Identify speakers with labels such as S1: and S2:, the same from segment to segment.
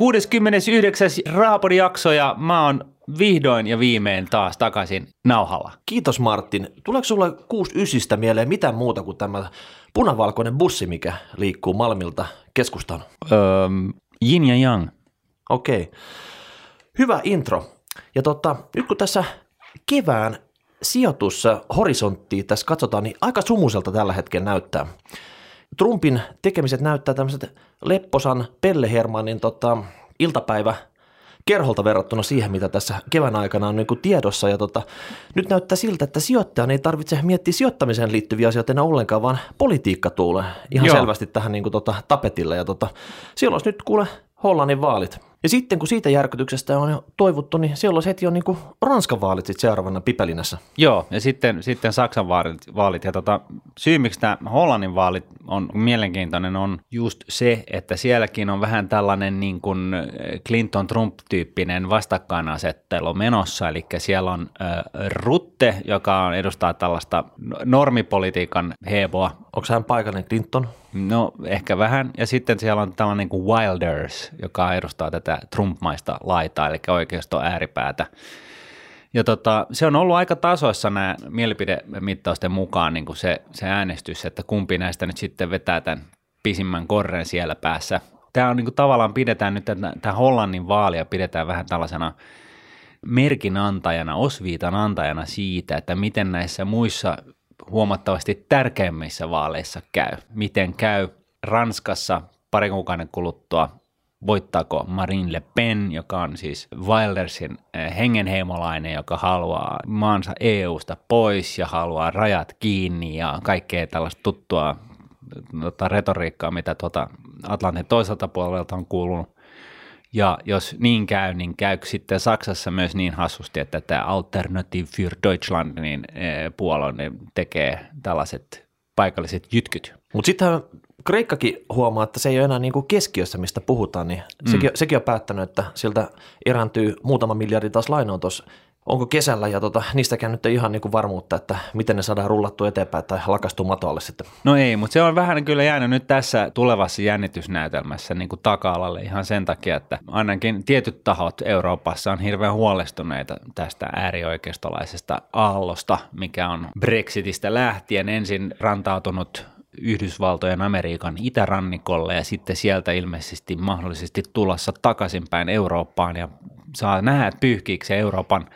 S1: Moi moi! 69. Raapodin jakso ja mä oon vihdoin ja viimein taas takaisin nauhalla.
S2: Kiitos Martin. Tuleeko sulle 69 mieleen mitään muuta kuin tämä punavalkoinen bussi, mikä liikkuu Malmilta keskustaan?
S1: Öö, yin ja yang.
S2: Okei. Okay. Hyvä intro. Ja totta, nyt kun tässä kevään sijoitus horisonttiin tässä katsotaan, niin aika sumuselta tällä hetkellä näyttää. Trumpin tekemiset näyttää tämmöiset lepposan Pelle Hermanin tota, iltapäivä kerholta verrattuna siihen, mitä tässä kevään aikana on niin kuin tiedossa. Ja tota, nyt näyttää siltä, että sijoittajan ei tarvitse miettiä sijoittamiseen liittyviä asioita enää ollenkaan, vaan politiikka tulee ihan Joo. selvästi tähän niin kuin tota, tapetille. Ja tota, siellä olisi nyt kuule Hollannin vaalit. Ja sitten kun siitä järkytyksestä on jo toivottu, niin siellä olisi heti jo niin Ranskan vaalit sitten seuraavana Pipelinässä.
S1: Joo, ja sitten, sitten Saksan vaalit. vaalit. Ja tota, syy, miksi tämä Hollannin vaalit on mielenkiintoinen, on just se, että sielläkin on vähän tällainen niin kuin Clinton-Trump-tyyppinen vastakkainasettelu menossa. Eli siellä on äh, Rutte, joka on, edustaa tällaista normipolitiikan heboa.
S2: Onko hän paikallinen Clinton?
S1: No ehkä vähän. Ja sitten siellä on tällainen kuin Wilders, joka edustaa tätä Trump-maista laitaa, eli oikeisto ääripäätä. Ja tota, se on ollut aika tasoissa nämä mielipidemittausten mukaan niin kuin se, se äänestys, että kumpi näistä nyt sitten vetää tämän pisimmän korren siellä päässä. Tämä on niin kuin tavallaan pidetään nyt, tämä Hollannin vaalia pidetään vähän tällaisena merkin antajana, osviitan antajana siitä, että miten näissä muissa huomattavasti tärkeimmissä vaaleissa käy. Miten käy Ranskassa pari kuukauden kuluttua voittaako Marine Le Pen, joka on siis Wildersin eh, hengenheimolainen, joka haluaa maansa EUsta pois ja haluaa rajat kiinni ja kaikkea tällaista tuttua tota, retoriikkaa, mitä tuota Atlantin toiselta puolelta on kuulunut. Ja jos niin käy, niin käy sitten Saksassa myös niin hassusti, että tämä Alternative für Deutschland niin eh, puolue niin tekee tällaiset paikalliset jytkyt.
S2: Mutta sitten Kreikkakin huomaa, että se ei ole enää niin kuin keskiössä, mistä puhutaan, niin mm. sekin, sekin on päättänyt, että siltä erääntyy muutama miljardi taas lainoa tuossa onko kesällä ja tota, niistäkään nyt ei ihan niin kuin varmuutta, että miten ne saadaan rullattua eteenpäin tai lakastua matoalle sitten.
S1: No ei, mutta se on vähän kyllä jäänyt nyt tässä tulevassa jännitysnäytelmässä niin kuin taka-alalle ihan sen takia, että ainakin tietyt tahot Euroopassa on hirveän huolestuneita tästä äärioikeistolaisesta aallosta, mikä on Brexitistä lähtien ensin rantautunut Yhdysvaltojen Amerikan itärannikolle ja sitten sieltä ilmeisesti mahdollisesti tulossa takaisinpäin Eurooppaan ja saa nähdä, että pyyhkiikö se Euroopan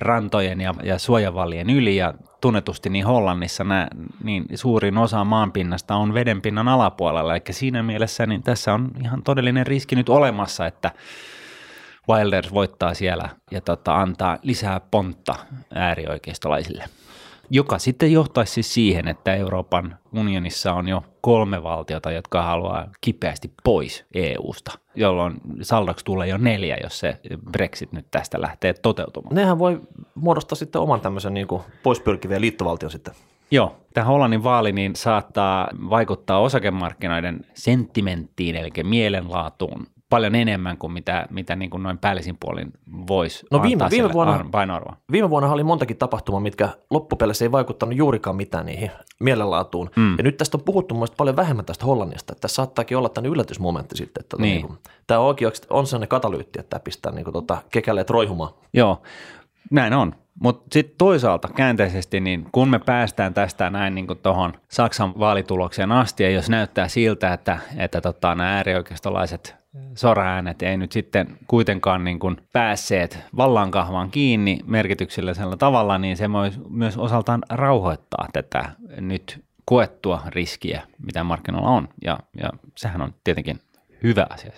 S1: rantojen ja, ja suojavallien yli ja tunnetusti niin Hollannissa nää, niin suurin osa maanpinnasta on vedenpinnan alapuolella, eli siinä mielessä niin tässä on ihan todellinen riski nyt olemassa, että Wilders voittaa siellä ja tota, antaa lisää pontta äärioikeistolaisille joka sitten johtaisi siis siihen, että Euroopan unionissa on jo kolme valtiota, jotka haluaa kipeästi pois EUsta, jolloin saldoksi tulee jo neljä, jos se Brexit nyt tästä lähtee toteutumaan.
S2: Nehän voi muodostaa sitten oman tämmöisen niin kuin poispyrkivien liittovaltion sitten.
S1: Joo, tämä Hollannin vaali niin saattaa vaikuttaa osakemarkkinoiden sentimenttiin, eli mielenlaatuun paljon enemmän kuin mitä, mitä niin kuin noin päällisin puolin voisi no viime, viime vuonna, painoarvoa.
S2: Viime vuonna oli montakin tapahtumaa, mitkä loppupeleissä ei vaikuttanut juurikaan mitään niihin mielenlaatuun. Mm. Ja nyt tästä on puhuttu mun paljon vähemmän tästä Hollannista, että tässä saattaakin olla tämän yllätysmomentti sitten. Että niin. Niin kuin, tämä oikeasti on sellainen katalyytti, että tämä pistää niin kuin, tota, kekäleet roihumaan.
S1: Joo, näin on. Mutta sitten toisaalta käänteisesti, niin kun me päästään tästä näin niin tuohon Saksan vaalitulokseen asti, ja jos näyttää siltä, että, että tota, nämä äärioikeistolaiset soraäänet ei nyt sitten kuitenkaan niin kuin päässeet vallankahvaan kiinni merkityksellisellä tavalla, niin se voi myös osaltaan rauhoittaa tätä nyt koettua riskiä, mitä markkinoilla on. Ja, ja sehän on tietenkin hyvä asia.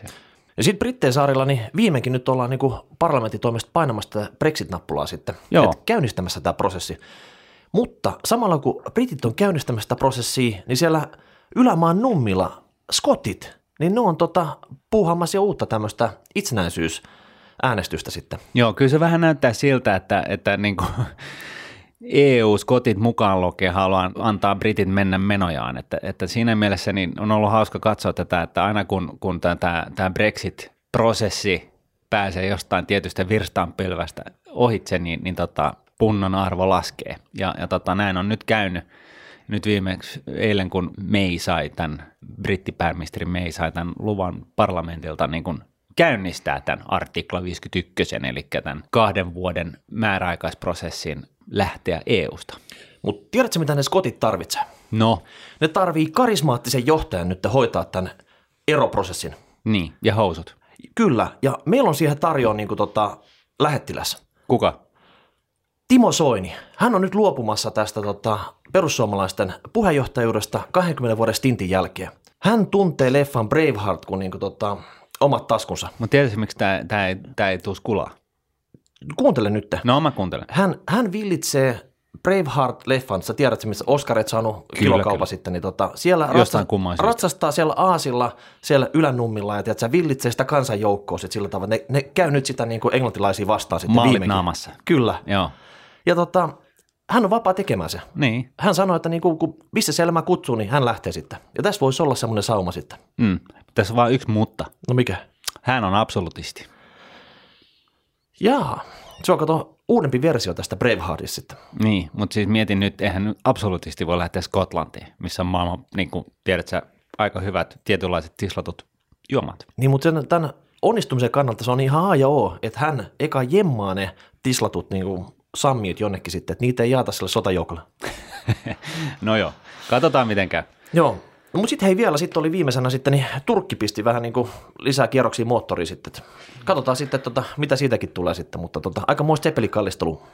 S2: Ja sitten Britteen saarilla, niin viimeinkin nyt ollaan niin parlamentin toimesta painamassa Brexit-nappulaa sitten, Joo. Et käynnistämässä tämä prosessi. Mutta samalla kun britit on käynnistämässä tätä prosessia, niin siellä ylämaan nummilla skotit, niin ne on tota, puuhamassa jo uutta tämmöistä itsenäisyys äänestystä sitten.
S1: Joo, kyllä se vähän näyttää siltä, että, että niin kuin EU-skotit mukaan lukee haluaa antaa britit mennä menojaan. Että, että siinä mielessä niin on ollut hauska katsoa tätä, että aina kun, kun tämä, tämä Brexit-prosessi pääsee jostain tietystä virstaanpylvästä ohitse, niin, niin tota, punnan arvo laskee. Ja, ja tota, näin on nyt käynyt. Nyt viimeksi eilen, kun May sai tämän, brittipääministeri May sai tämän luvan parlamentilta niin kuin käynnistää tämän artikla 51, eli tämän kahden vuoden määräaikaisprosessin lähteä EUsta.
S2: Mutta tiedätkö, mitä ne skotit tarvitsee?
S1: No,
S2: Ne tarvii karismaattisen johtajan nyt hoitaa tämän eroprosessin.
S1: niin, ja housut.
S2: Kyllä, ja meillä on siihen tarjoa niin tota, lähettiläs.
S1: Kuka?
S2: Timo Soini, hän on nyt luopumassa tästä tota, perussuomalaisten puheenjohtajuudesta 20 vuoden stintin jälkeen. Hän tuntee leffan Braveheart kuin, niin kuin tota, omat taskunsa.
S1: Mutta tiedätkö, miksi tämä ei, tää ei tuu kulaa?
S2: Kuuntele nyt.
S1: No, mä kuuntelen.
S2: Hän, hän villitsee Braveheart-leffan, sä tiedät, missä Oscarit saanut
S1: Kyllä,
S2: kilokaupa
S1: kyllä.
S2: sitten, niin tota, siellä
S1: syystä.
S2: ratsastaa siellä aasilla, siellä ylänummilla ja tiedät, sä villitsee sitä kansanjoukkoa sit sillä tavalla. Ne, ne käy nyt sitä niin kuin englantilaisia vastaan sitten
S1: Maalit naamassa.
S2: Kyllä.
S1: Joo.
S2: Ja tota, hän on vapaa tekemään se.
S1: Niin.
S2: Hän sanoi, että niin kuin, kun missä se elämä kutsuu, niin hän lähtee sitten. Ja tässä voisi olla semmoinen sauma sitten.
S1: Mm. Tässä on vaan yksi mutta.
S2: No mikä?
S1: Hän on absolutisti.
S2: Jaa. Se on kato uudempi versio tästä Braveheartista sitten.
S1: Niin, mutta siis mietin nyt, eihän absolutisti voi lähteä Skotlantiin, missä on maailman, niin kuin tiedät sä, aika hyvät tietynlaiset tislatut juomat.
S2: Niin, mutta sen, tämän onnistumisen kannalta se on ihan A ja O, että hän eka jemmaa ne tislatut niin kuin sammiot jonnekin sitten, että niitä ei jaata sille sotajoukolle.
S1: No joo, katsotaan miten käy.
S2: Joo. No, mutta sitten hei vielä, sitten oli viimeisenä sitten, niin Turkki pisti vähän niin kuin lisää kierroksia moottoriin sitten. Katsotaan sitten, tota, mitä siitäkin tulee sitten, mutta tota, aika muista sepelikallistelua.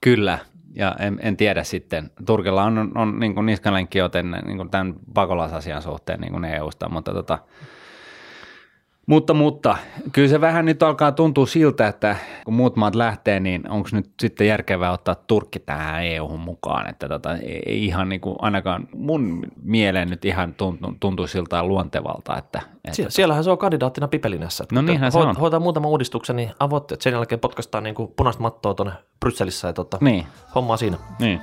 S1: Kyllä, ja en, en tiedä sitten. Turkilla on, on, on niin kuin niskalenkki joten niin kuin tämän pakolaisasian suhteen niin kuin EUsta, mutta tota, mutta, mutta kyllä se vähän nyt alkaa tuntua siltä, että kun muut maat lähtee, niin onko nyt sitten järkevää ottaa Turkki tähän EU-hun mukaan, että tota, ei ihan niin kuin ainakaan mun mieleen nyt ihan tuntuu, tuntuu siltä luontevalta, että, että
S2: Sie- siellähän se on kandidaattina Pipelinässä.
S1: No niinhän se on.
S2: Hoitaa muutaman uudistuksen, niin avot, että sen jälkeen potkastaa niin kuin punaista mattoa tuonne Brysselissä ja tota,
S1: niin,
S2: hommaa siinä.
S1: niin.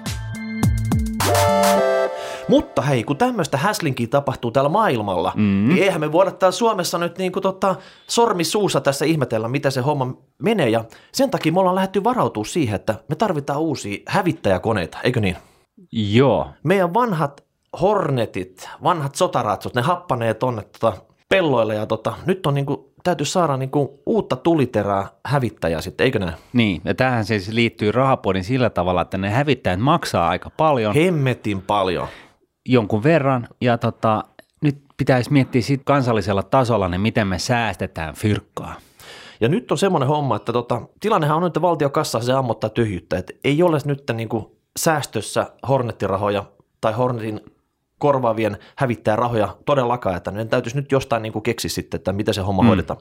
S2: Mutta hei, kun tämmöistä häslinkiä tapahtuu täällä maailmalla, mm. niin eihän me voida täällä Suomessa nyt niin kuin tota, sormi suussa tässä ihmetellä, mitä se homma menee. Ja sen takia me ollaan lähdetty varautua siihen, että me tarvitaan uusia hävittäjäkoneita, eikö niin?
S1: Joo,
S2: Meidän vanhat Hornetit, vanhat sotaratsut, ne happanee tonne tota pelloille ja tota, nyt on niin kuin, täytyy saada niin kuin uutta tuliterää hävittäjää sitten, eikö näin?
S1: niin. Ja tähän siis liittyy rahapuolin sillä tavalla, että ne hävittäjät maksaa aika paljon.
S2: Hemmetin paljon.
S1: Jonkun verran ja tota, nyt pitäisi miettiä sit kansallisella tasolla, niin miten me säästetään fyrkkaa.
S2: Ja nyt on semmoinen homma, että tota, tilannehan on nyt, että valtiokassa se ammottaa tyhjyyttä. Että ei ole nyt niin kuin säästössä Hornettirahoja tai Hornetin korvaavien hävittäjärahoja todellakaan, että ne täytyisi nyt jostain niin kuin keksiä sitten, että miten se homma mm. hoidetaan.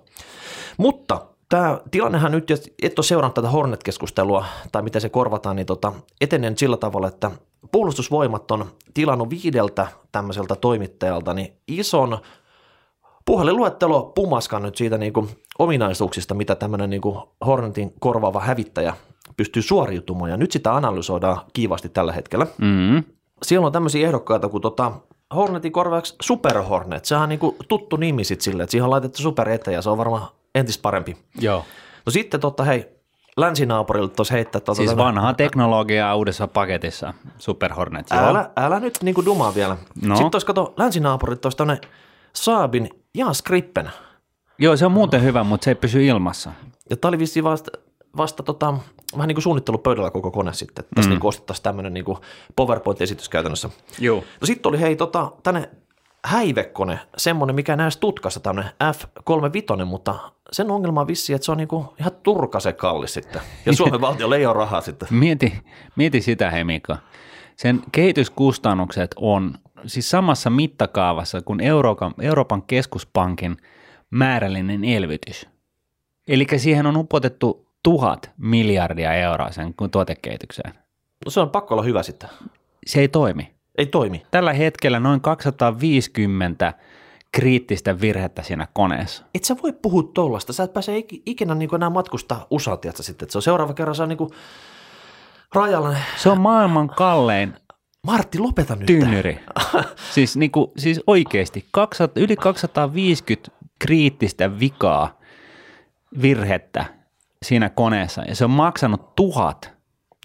S2: Mutta tämä tilannehan nyt, jos et ole seurannut tätä Hornet-keskustelua tai miten se korvataan, niin tota, etenee nyt sillä tavalla, että puolustusvoimat on tilannut viideltä tämmöiseltä toimittajalta niin ison puhelinluettelo pumaskan nyt siitä niin kuin ominaisuuksista, mitä tämmöinen niin kuin Hornetin korvaava hävittäjä pystyy suoriutumaan, ja nyt sitä analysoidaan kiivasti tällä hetkellä.
S1: Mm-hmm.
S2: Siellä on tämmöisiä ehdokkaita kuin tota Hornetin korvaaksi Super Hornet. Sehän on niin kuin tuttu nimi sitten sille, että siihen on laitettu super eteen, ja se on varmaan entis parempi.
S1: Joo.
S2: No sitten totta, hei, länsinaapurilta tuossa heittää. Tota,
S1: Siis vanhaa teknologiaa uudessa paketissa, Super Hornet. Joo.
S2: Älä, älä nyt niinku dumaa vielä.
S1: No.
S2: Sitten tuossa kato, länsinaapurit tuossa tämmöinen Saabin Jas Grippen.
S1: Joo, se on muuten hyvä, mutta se ei pysy ilmassa.
S2: Ja tämä oli vissiin vasta, vasta tota, vähän niin kuin suunnittelupöydällä koko kone sitten. Että tässä mm. niin ostettaisiin tämmöinen niin PowerPoint-esitys käytännössä.
S1: Joo.
S2: No sitten oli hei tota, tänne häivekone, semmoinen, mikä näistä tutkassa, tämmöinen F35, mutta sen ongelma on vissiin, että se on niinku ihan turkasen kallis sitten. Ja Suomen valtiolla ei ole rahaa sitten.
S1: Mieti, mieti sitä, hei Mika. Sen kehityskustannukset on siis samassa mittakaavassa kuin Euroopan, Euroopan keskuspankin määrällinen elvytys. Eli siihen on upotettu tuhat miljardia euroa sen tuotekehitykseen.
S2: No se on pakko olla hyvä sitten.
S1: Se ei toimi.
S2: Ei toimi.
S1: Tällä hetkellä noin 250 kriittistä virhettä siinä koneessa.
S2: Et sä voi puhua tollasta. Sä et pääse ik- ikinä niin enää matkustaa USA, tiedätkö, sitten. Et se on seuraava kerran se on niin kuin rajalla.
S1: Se on maailman kallein
S2: Martti, lopeta nyt.
S1: tynnyri. siis, niinku, siis oikeasti 200, yli 250 kriittistä vikaa virhettä siinä koneessa ja se on maksanut tuhat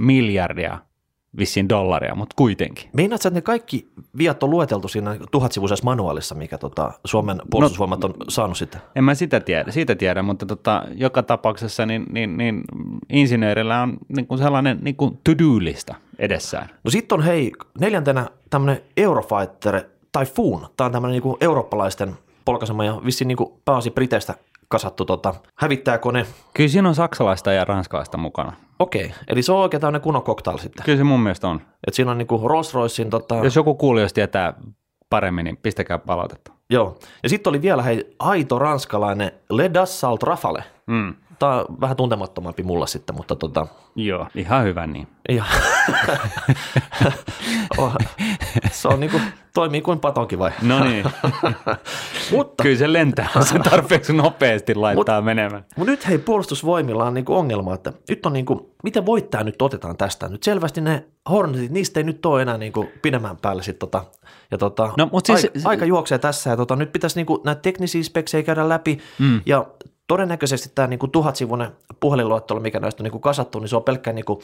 S1: miljardia vissiin dollaria, mutta kuitenkin.
S2: Meinaatko, että ne kaikki viat on lueteltu siinä tuhatsivuisessa manuaalissa, mikä tota Suomen puolustusvoimat on saanut sitten?
S1: En mä sitä tiedä, siitä tiedä mutta tota, joka tapauksessa niin, niin, niin insinöörillä on niin kuin sellainen niin kuin to-do-lista edessään.
S2: No sitten on hei, neljäntenä tämmöinen Eurofighter Typhoon. Tämä on tämmöinen niin kuin eurooppalaisten polkaisema ja vissiin niin kuin pääasi Briteistä kasattu tota, hävittäjäkone.
S1: Kyllä siinä on saksalaista ja ranskalaista mukana.
S2: Okei, eli se on oikein tämmöinen kunnon cocktail sitten.
S1: Kyllä se mun mielestä on.
S2: Et siinä on niinku Rolls Roycein tota...
S1: Jos joku kuulijoista tietää paremmin, niin pistäkää palautetta.
S2: Joo. Ja sitten oli vielä hei, aito ranskalainen Le Dassault Rafale.
S1: Mm.
S2: Tämä on vähän tuntemattomampi mulla sitten, mutta tota...
S1: Joo, ihan hyvä niin.
S2: Ihan. Oh, se on niinku, toimii kuin patonki vai?
S1: No niin,
S2: mutta,
S1: kyllä se lentää, se tarpeeksi nopeasti laittaa
S2: Mut-
S1: menemään.
S2: mutta nyt hei, puolustusvoimilla on niinku ongelma, että nyt on niinku, miten voittaa nyt otetaan tästä? Nyt selvästi ne Hornetit, niistä ei nyt ole enää niinku pidemmän päälle sit tota, ja tota,
S1: No, mut siis-
S2: aika, aika, juoksee tässä ja tota, nyt pitäisi niinku näitä teknisiä speksejä käydä läpi
S1: Mm.
S2: ja todennäköisesti tämä niinku tuhatsivuinen puhelinluettelo, mikä näistä on niinku kasattu, niin se on pelkkä niinku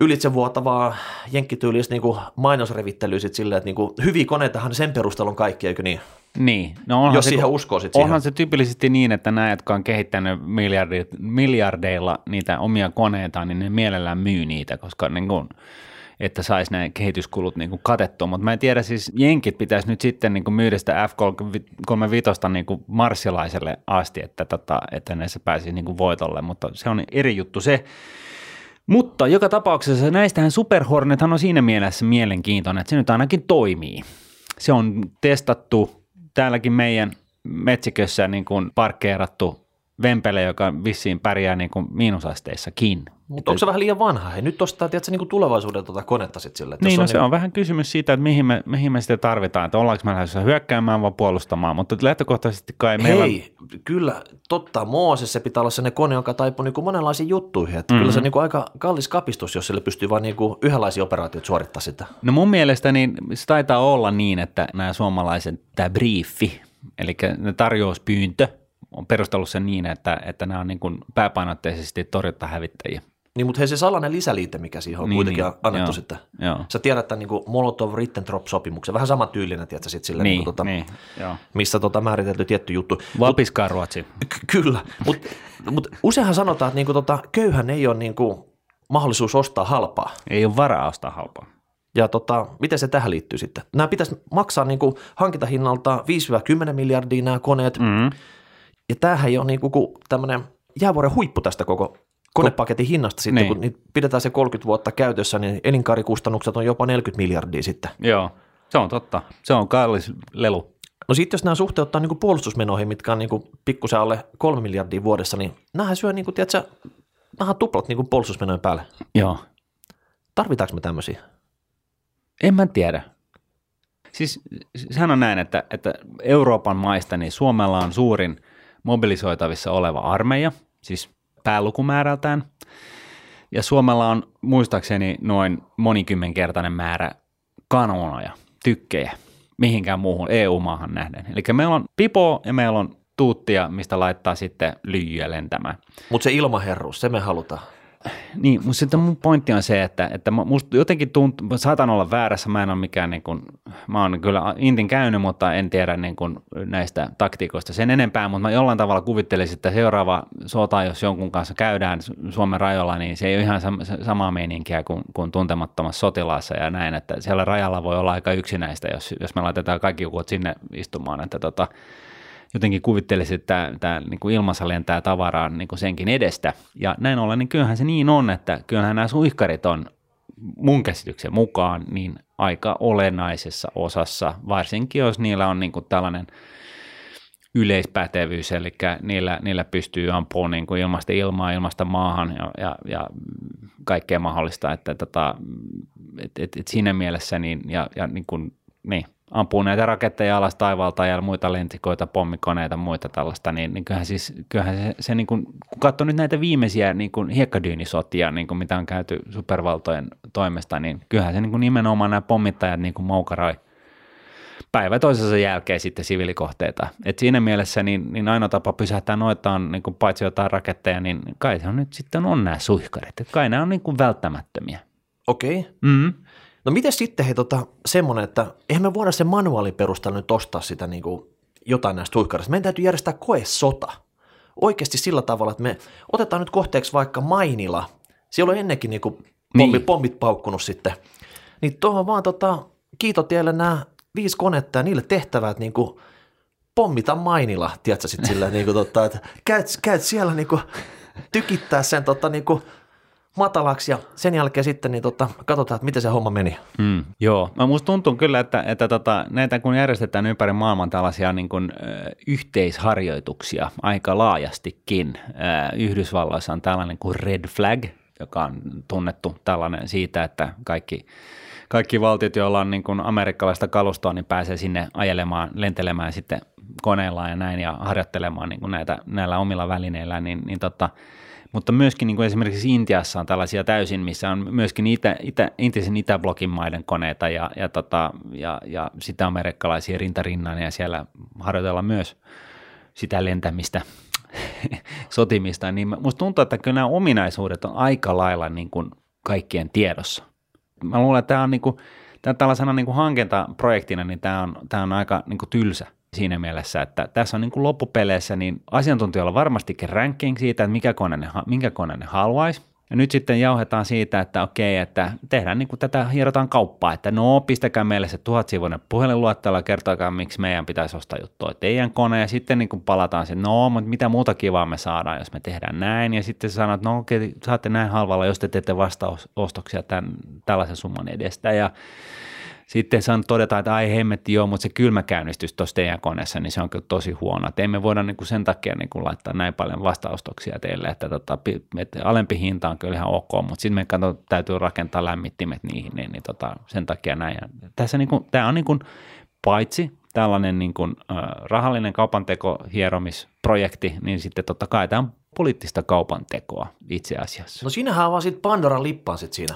S2: ylitsevuotavaa jenkkityylistä niinku mainosrevittelyä sit silleen, että niinku, hyviä koneitahan sen perusteella on kaikki, eikö niin?
S1: Niin, no onhan
S2: Jos
S1: se,
S2: siihen uskoo sit
S1: Onhan
S2: siihen.
S1: se tyypillisesti niin, että nämä, jotka on kehittänyt miljardeilla niitä omia koneitaan, niin ne mielellään myy niitä, koska niin kuin, että saisi nämä kehityskulut niin kuin katettua. Mutta mä en tiedä, siis jenkit pitäisi nyt sitten niin kuin myydä sitä F-35 niin kuin marssilaiselle asti, että, tota, että ne se pääsi niin kuin voitolle, mutta se on eri juttu se. Mutta joka tapauksessa näistähän Super Hornethan on siinä mielessä mielenkiintoinen, että se nyt ainakin toimii. Se on testattu täälläkin meidän metsikössä niin kuin parkkeerattu vempele, joka vissiin pärjää niin kuin miinusasteissakin.
S2: Mutta onko se vähän liian vanha? Hei, nyt ostaa tiedätkö, niinku tulevaisuuden tuota konetta sitten sille.
S1: Niin, no
S2: on
S1: se on vähän kysymys siitä, että mihin me, mihin me sitä tarvitaan, että ollaanko me lähdössä hyökkäämään vai puolustamaan, mutta lähtökohtaisesti kai meillä on,
S2: Hei, kyllä, totta, Mooses se pitää olla sellainen kone, joka taipuu niinku monenlaisiin juttuihin. Että
S1: Mhm.
S2: Kyllä se niinku aika kallis kapistus, jos sille pystyy vain niinku yhdenlaisia operaatioita suorittaa sitä.
S1: No mun mielestä niin se taitaa olla niin, että nämä suomalaiset, tämä briefi, eli ne tarjouspyyntö on perustellut sen niin, että, että nämä on niin kuin pääpainotteisesti torjuntahävittäjiä.
S2: Niin, mutta hei se salainen lisäliite, mikä siihen on
S1: Niin,
S2: kuitenkin
S1: niin,
S2: annettu
S1: joo,
S2: sitten.
S1: Joo.
S2: Sä tiedät tämän niinku Molotov-Ribbentrop-sopimuksen, vähän sama tyylinen, tiedätkö, sit sille,
S1: Niin,
S2: niinku, tota,
S1: niin, joo.
S2: missä tota, määritelty tietty juttu.
S1: Valpiskaa Ruotsi.
S2: Ky- kyllä, mutta mut useinhan sanotaan, että niinku, tota, köyhän ei ole niinku, mahdollisuus ostaa halpaa.
S1: Ei ole varaa ostaa halpaa.
S2: Ja tota, miten se tähän liittyy sitten? Nämä pitäisi maksaa niin kuin hankintahinnalta 5-10 miljardia nämä koneet. Mm. Ja tämähän ei ole niin kuin tämmöinen jäävuoren huippu tästä koko konepaketin hinnasta sitten,
S1: Niin.
S2: kun niitä pidetään se 30 vuotta käytössä, niin elinkaarikustannukset on jopa 40 miljardia sitten.
S1: Joo, se on totta. Se on kallis lelu.
S2: No sitten jos nämä suhteuttaa niin kuin puolustusmenoihin, mitkä on niin kuin pikkusen alle 3 miljardia vuodessa, niin nämähän syö niin kuin, tiedätkö, vähän tuplat niin kuin puolustusmenojen päälle.
S1: Joo.
S2: Tarvitaanko me tämmöisiä?
S1: En mä tiedä. Siis sehän on näin, että, että Euroopan maista niin Suomella on suurin mobilisoitavissa oleva armeija, siis päälukumäärältään. Ja Suomella on muistaakseni noin monikymmenkertainen määrä kanonoja, tykkejä, mihinkään muuhun EU-maahan nähden. Eli meillä on pipo ja meillä on tuuttia, mistä laittaa sitten lyijyä lentämään.
S2: Mutta se ilmaherruus, se me halutaan.
S1: Niin, mutta sitten mun pointti on se, että, että musta jotenkin tuntuu, saatan olla väärässä, mä en ole mikään niin kuin, mä oon kyllä Intin käynyt, mutta en tiedä niin kuin näistä taktiikoista sen enempää, mutta mä jollain tavalla kuvittelisin, että seuraava sota, jos jonkun kanssa käydään Su- Suomen rajoilla, niin se ei ole ihan sam- samaa meininkiä kuin, kuin tuntemattomassa sotilaassa ja näin, että siellä rajalla voi olla aika yksinäistä, jos, jos me laitetaan kaikki joukot sinne istumaan, että tota, jotenkin kuvittelisin, että tämä niin kuin ilmassa lentää tavaraa niin kuin senkin edestä. Ja näin ollen, niin kyllähän se niin on, että kyllähän nämä suihkarit on mun käsityksen mukaan niin aika olennaisessa osassa, varsinkin jos niillä on niin kuin tällainen yleispätevyys, eli niillä, niillä pystyy ampumaan niin kuin ilmasta ilmaa, ilmasta maahan ja, ja, ja kaikkea mahdollista, että tota, et, et, et siinä mielessä niin, ja, ja niin kuin, niin, ampuu näitä raketteja alas taivaalta ja muita lentikoita, pommikoneita, muita tällaista, niin, niin kyllähän, siis, kyllähän se, se niin kuin, kun katsoo nyt näitä viimeisiä niin kuin hiekkadyynisotia, niin kuin mitä on käyty supervaltojen toimesta, niin kyllähän se niin kuin nimenomaan nämä pommittajat niin kuin moukaroi päivä toisensa jälkeen sitten siviilikohteita. Et siinä mielessä niin, niin ainoa tapa pysähtää noita on niin kuin paitsi jotain raketteja, niin kai se on nyt sitten on nämä suihkarit. Et kai nämä on niin kuin välttämättömiä.
S2: Okei. Okay.
S1: Mm.
S2: No miten sitten hei, tota, semmoinen, että eihän me voida sen manuaalin perusteella nyt ostaa sitä niin kuin jotain näistä suihkareista. Meidän täytyy järjestää koesota. Oikeasti sillä tavalla, että me otetaan nyt kohteeksi vaikka Mainila. Siellä on ennenkin niin kuin pommi,
S1: Niin.
S2: pommit paukkunut sitten. Niin tuohon vaan tota, kiitotielle nämä viisi konetta ja niille tehtävät niin kuin pommita Mainila, tiedätkö sitten sillä niin kuin, tota, että käyt, käyt siellä niin kuin, tykittää sen tota, niin kuin, matalaksi ja sen jälkeen sitten niin tota, katsotaan, että miten se homma meni.
S1: Mm, joo, no musta tuntuu kyllä, että, että tota, näitä kun järjestetään ympäri maailman tällaisia niin kuin, ö, yhteisharjoituksia aika laajastikin. Ö, Yhdysvalloissa on tällainen kuin Red Flag, joka on tunnettu tällainen siitä, että kaikki, kaikki valtiot, joilla on niin kuin amerikkalaista kalustoa, niin pääsee sinne ajelemaan, lentelemään sitten koneillaan ja näin ja harjoittelemaan niin kuin näitä, näillä omilla välineillä, niin, niin tota, mutta myöskin niin kuin esimerkiksi Intiassa on tällaisia täysin, missä on myöskin itä, itä, entisen Itäblokin maiden koneita ja, ja, tota, ja, ja sitä amerikkalaisia rintarinnan ja siellä harjoitellaan myös sitä lentämistä, sotimista, niin musta tuntuu, että kyllä nämä ominaisuudet on aika lailla niin kuin kaikkien tiedossa. Mä luulen, että tämä on, niin kuin, tämä tällaisena niin kuin hankentaprojektina, niin tämä on, tämä on aika niin kuin tylsä siinä mielessä, että tässä on niin kuin loppupeleissä niin asiantuntijoilla varmastikin ranking siitä, että mikä kone ne, minkä kone ne haluaisi. Ja nyt sitten jauhetaan siitä, että okei, että tehdään niin kuin tätä, hierotaan kauppaa, että no pistäkää meille se tuhatsivuinen puhelinluettelo ja kertokaa, miksi meidän pitäisi ostaa juttua teidän kone. Ja sitten niin kuin palataan siihen, no, mutta mitä muuta kivaa me saadaan, jos me tehdään näin. Ja sitten sanot, no okei, saatte näin halvalla, jos te teette vastaostoksia tämän, tällaisen summan edestä. Ja sitten saan todeta, että ai hemmetti joo, mutta se kylmäkäynnistys tuossa teidän koneessa, niin se on kyllä tosi huono. Että emme voida niin kuin sen takia niin kuin laittaa näin paljon vastaostoksia teille, että, tota, että alempi hinta on kyllä ihan ok, mutta sitten me katso, täytyy rakentaa lämmittimet niihin, niin, niin tota, sen takia näin. Ja tässä niin kuin, tämä on niin kuin, paitsi tällainen niin kuin, äh, rahallinen kaupanteko hieromisprojekti, niin sitten totta kai tämä on poliittista kaupantekoa itse asiassa.
S2: No siinähän on vaan sit Pandoran lippaan sit siinä.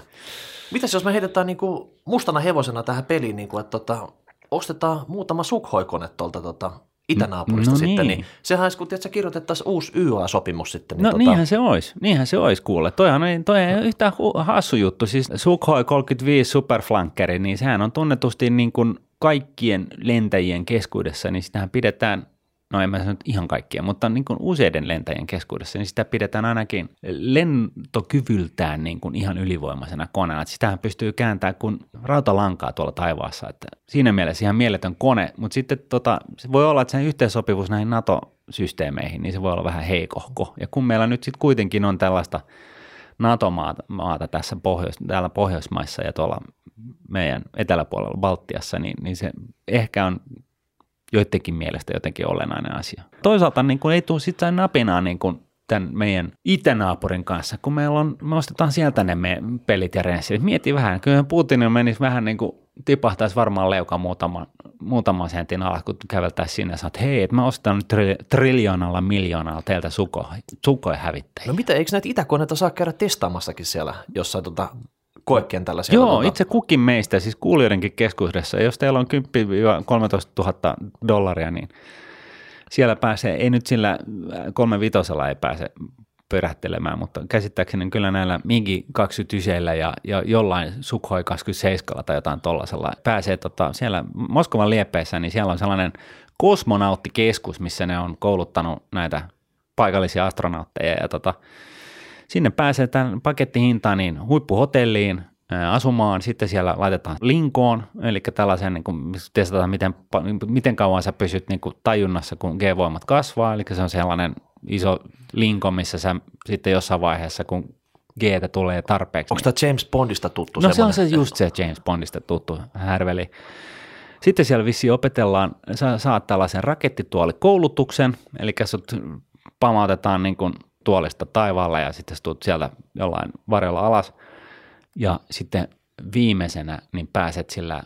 S2: Mitäs jos me heitetään niinku mustana hevosena tähän peliin, niinku, että tota, ostetaan muutama Sukhoi-kone tuolta tota, itänaapurista
S1: No
S2: sitten,
S1: niin.
S2: niin sehän olisi, kun tiedätkö, kirjoitettaisiin uusi YA-sopimus sitten. Niin
S1: No
S2: tota,
S1: niinhän se olisi, niinhän se olisi kuule. Toihan ei, toi ei ole yhtään hu- hassu juttu. Siis Sukhoi 35 Superflankeri, niin sehän on tunnetusti niin kuin kaikkien lentäjien keskuudessa, niin sitähän pidetään, no en mä sano ihan kaikkien, mutta niin kuin useiden lentäjien keskuudessa, niin sitä pidetään ainakin lentokyvyltään niin kuin ihan ylivoimaisena koneena. Että sitähän pystyy kääntämään kuin rautalankaa tuolla taivaassa. Että siinä mielessä ihan mieletön kone, mutta sitten tota, se voi olla, että sen yhteensopivuus näihin NATO-systeemeihin, niin se voi olla vähän heikohko. Ja kun meillä nyt sitten kuitenkin on tällaista NATO-maata maata tässä Pohjois, täällä Pohjoismaissa ja tuolla meidän eteläpuolella Baltiassa, niin, niin se ehkä on joidenkin mielestä jotenkin olennainen asia. Toisaalta niin kuin ei tule sitten napinaa niin kuin tämän meidän itänaapurin kanssa, kun meillä on, me ostetaan sieltä ne me pelit ja renssit. Mieti vähän, kyllä Putin menisi vähän niin kuin tipahtaisi varmaan leuka muutama, muutaman sentin alla, kun käveltäisiin sinne ja sanoo, että hei, että mä ostan nyt tri- triljoonalla miljoonalla teiltä suko, sukoja hävittäjiä.
S2: No mitä, eikö näitä itäkoneita saa käydä testaamassakin siellä jossain tota, koekentällä siellä?
S1: Joo,
S2: tota,
S1: itse kukin meistä, siis kuulijoidenkin keskuudessa, jos teillä on 10-13 000 dollaria, niin siellä pääsee, ei nyt sillä kolme vitosella ei pääse pyrähtelemään, mutta käsittääkseni kyllä näillä Migi 29 ja, ja jollain Sukhoi 27 tai jotain tollasella pääsee tota, siellä Moskovan liepeessä, niin siellä on sellainen kosmonauttikeskus, missä ne on kouluttanut näitä paikallisia astronautteja ja tota, sinne pääsee tämän pakettihintaan niin huippuhotelliin asumaan, sitten siellä laitetaan linkoon, eli tällaisen, niin kuin, testataan, miten, pa- miten kauan sä pysyt niin kuin tajunnassa, kun G-voimat kasvaa, eli se on sellainen iso linko, missä sä sitten jossain vaiheessa, kun g tulee tarpeeksi.
S2: Onko tämä James Bondista tuttu
S1: No se on se just se James Bondista tuttu härveli. Sitten siellä vissi opetellaan, sä saat tällaisen rakettituolikoulutuksen, eli sut pamautetaan niin kuin tuolista taivaalle ja sitten sä tulet sieltä jollain varjolla alas. Ja sitten viimeisenä niin pääset sillä,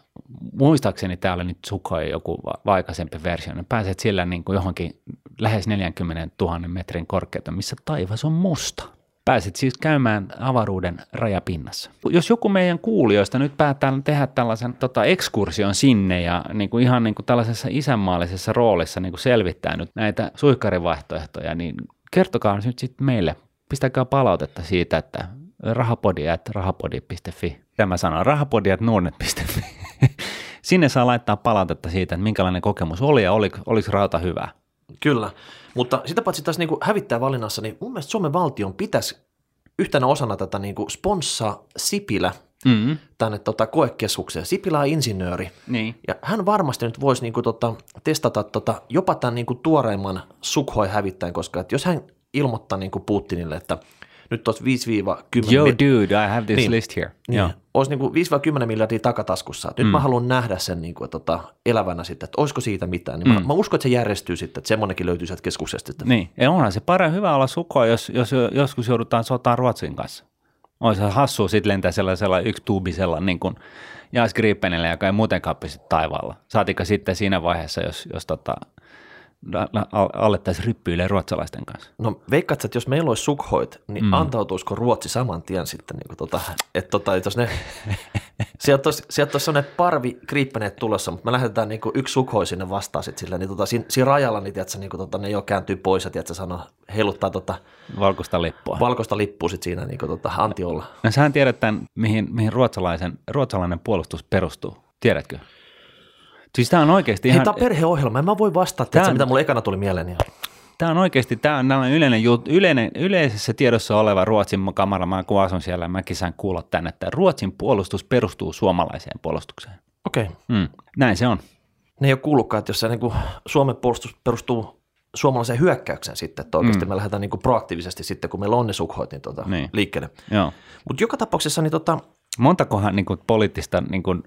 S1: muistaakseni täällä nyt Sukhoi joku va- aikaisempi versio, niin pääset sillä niin kuin johonkin lähes 40 000 metrin korkeutta, missä taivas on musta. Pääset siis käymään avaruuden rajapinnassa. Jos joku meidän kuulijoista nyt päättää tehdä tällaisen tota, ekskursion sinne ja niin kuin ihan niin kuin tällaisessa isänmaallisessa roolissa niin kuin selvittää nyt näitä suihkarivaihtoehtoja, niin kertokaa nyt sitten meille, pistäkää palautetta siitä, että rahapodi at rahapodi.fi. Tämä sanoo rahapodi at nordnet.fi. Sinne saa laittaa palautetta siitä, että minkälainen kokemus oli ja oliko, oliko rauta hyvä.
S2: Kyllä, mutta sitä paitsi taas niin hävittää valinnassa, niin mun mielestä Suomen valtion pitäisi yhtenä osana tätä niin kuin sponssaa Sipilä mm-hmm. tänne tota, koekeskukseen. Sipilä on insinööri
S1: Niin.
S2: ja hän varmasti nyt voisi niin kuin, tota, testata tota, jopa tämän niin kuin, tuoreimman Sukhoi hävittäjän, koska että jos hän ilmoittaa niin kuin Putinille, että nyt olisi 5-10
S1: Yo dude, I have this
S2: Niin.
S1: list here.
S2: niin,
S1: Joo.
S2: olisi niin kuin 5-10 miljardia takataskussa. Nyt mm. mä haluan nähdä sen niin kuin, tota, elävänä sitten, että olisiko siitä mitään. Niin mm. mä, mä uskon, että se järjestyy sitten, että semmoinenkin löytyy sieltä keskuksesta.
S1: Niin, ja onhan se parempi hyvä olla sukoa, jos, jos joskus joudutaan sotaan Ruotsin kanssa. Olisi hassua sitten lentää sellaisella yksi tuubisella niin kuin Jas Gripenillä, joka ei muutenkaan pysy taivaalla. Saatika sitten siinä vaiheessa, jos, jos tota, alettaisiin ryppyille ruotsalaisten kanssa.
S2: No veikkaat, että jos meillä olisi sukhoit, niin mm. antautuisiko Ruotsi saman tien sitten, niin kuin tota, että tota, että jos ne, sieltä olisi, sieltä olisi sellainen parvi kriippäneet tulossa, mutta me lähdetään niin kuin yksi sukhoi sinne vastaan sitten sillä, niin tota, siinä, siinä rajalla niin, tiedätkö, niin kuin, tota, ne jo kääntyy pois ja tiedätkö, sanoo, heiluttaa tota,
S1: Valkoista lippua.
S2: valkoista lippua sitten siinä niin kuin, tota, antiolla.
S1: no sähän tiedät tämän, mihin, mihin ruotsalaisen, ruotsalainen puolustus perustuu. Tiedätkö? Siis tämä on oikeasti
S2: Hei,
S1: ihan...
S2: tämä on perheohjelma, en mä voi vastata,
S1: Tää-
S2: mitä mulle ekana tuli mieleen. Niin.
S1: Tämä on oikeasti, tämä on yleinen, jut, yleinen, yleisessä tiedossa oleva Ruotsin kamera, mä kun asun siellä, mäkin sain kuulla tänne, että Ruotsin puolustus perustuu suomalaiseen puolustukseen.
S2: Okei, okay.
S1: Mm. Näin se on.
S2: ne ei ole kuullutkaan, että jos se niin kuin Suomen puolustus perustuu suomalaiseen hyökkäykseen sitten, että oikeasti mm. me lähdetään niin kuin proaktiivisesti sitten, kun meillä on ne sukhoit, niin, tota,
S1: Niin.
S2: liikkeelle. Mutta joka tapauksessa niin tota,
S1: Montakohan niin kuin, poliittista niin kuin,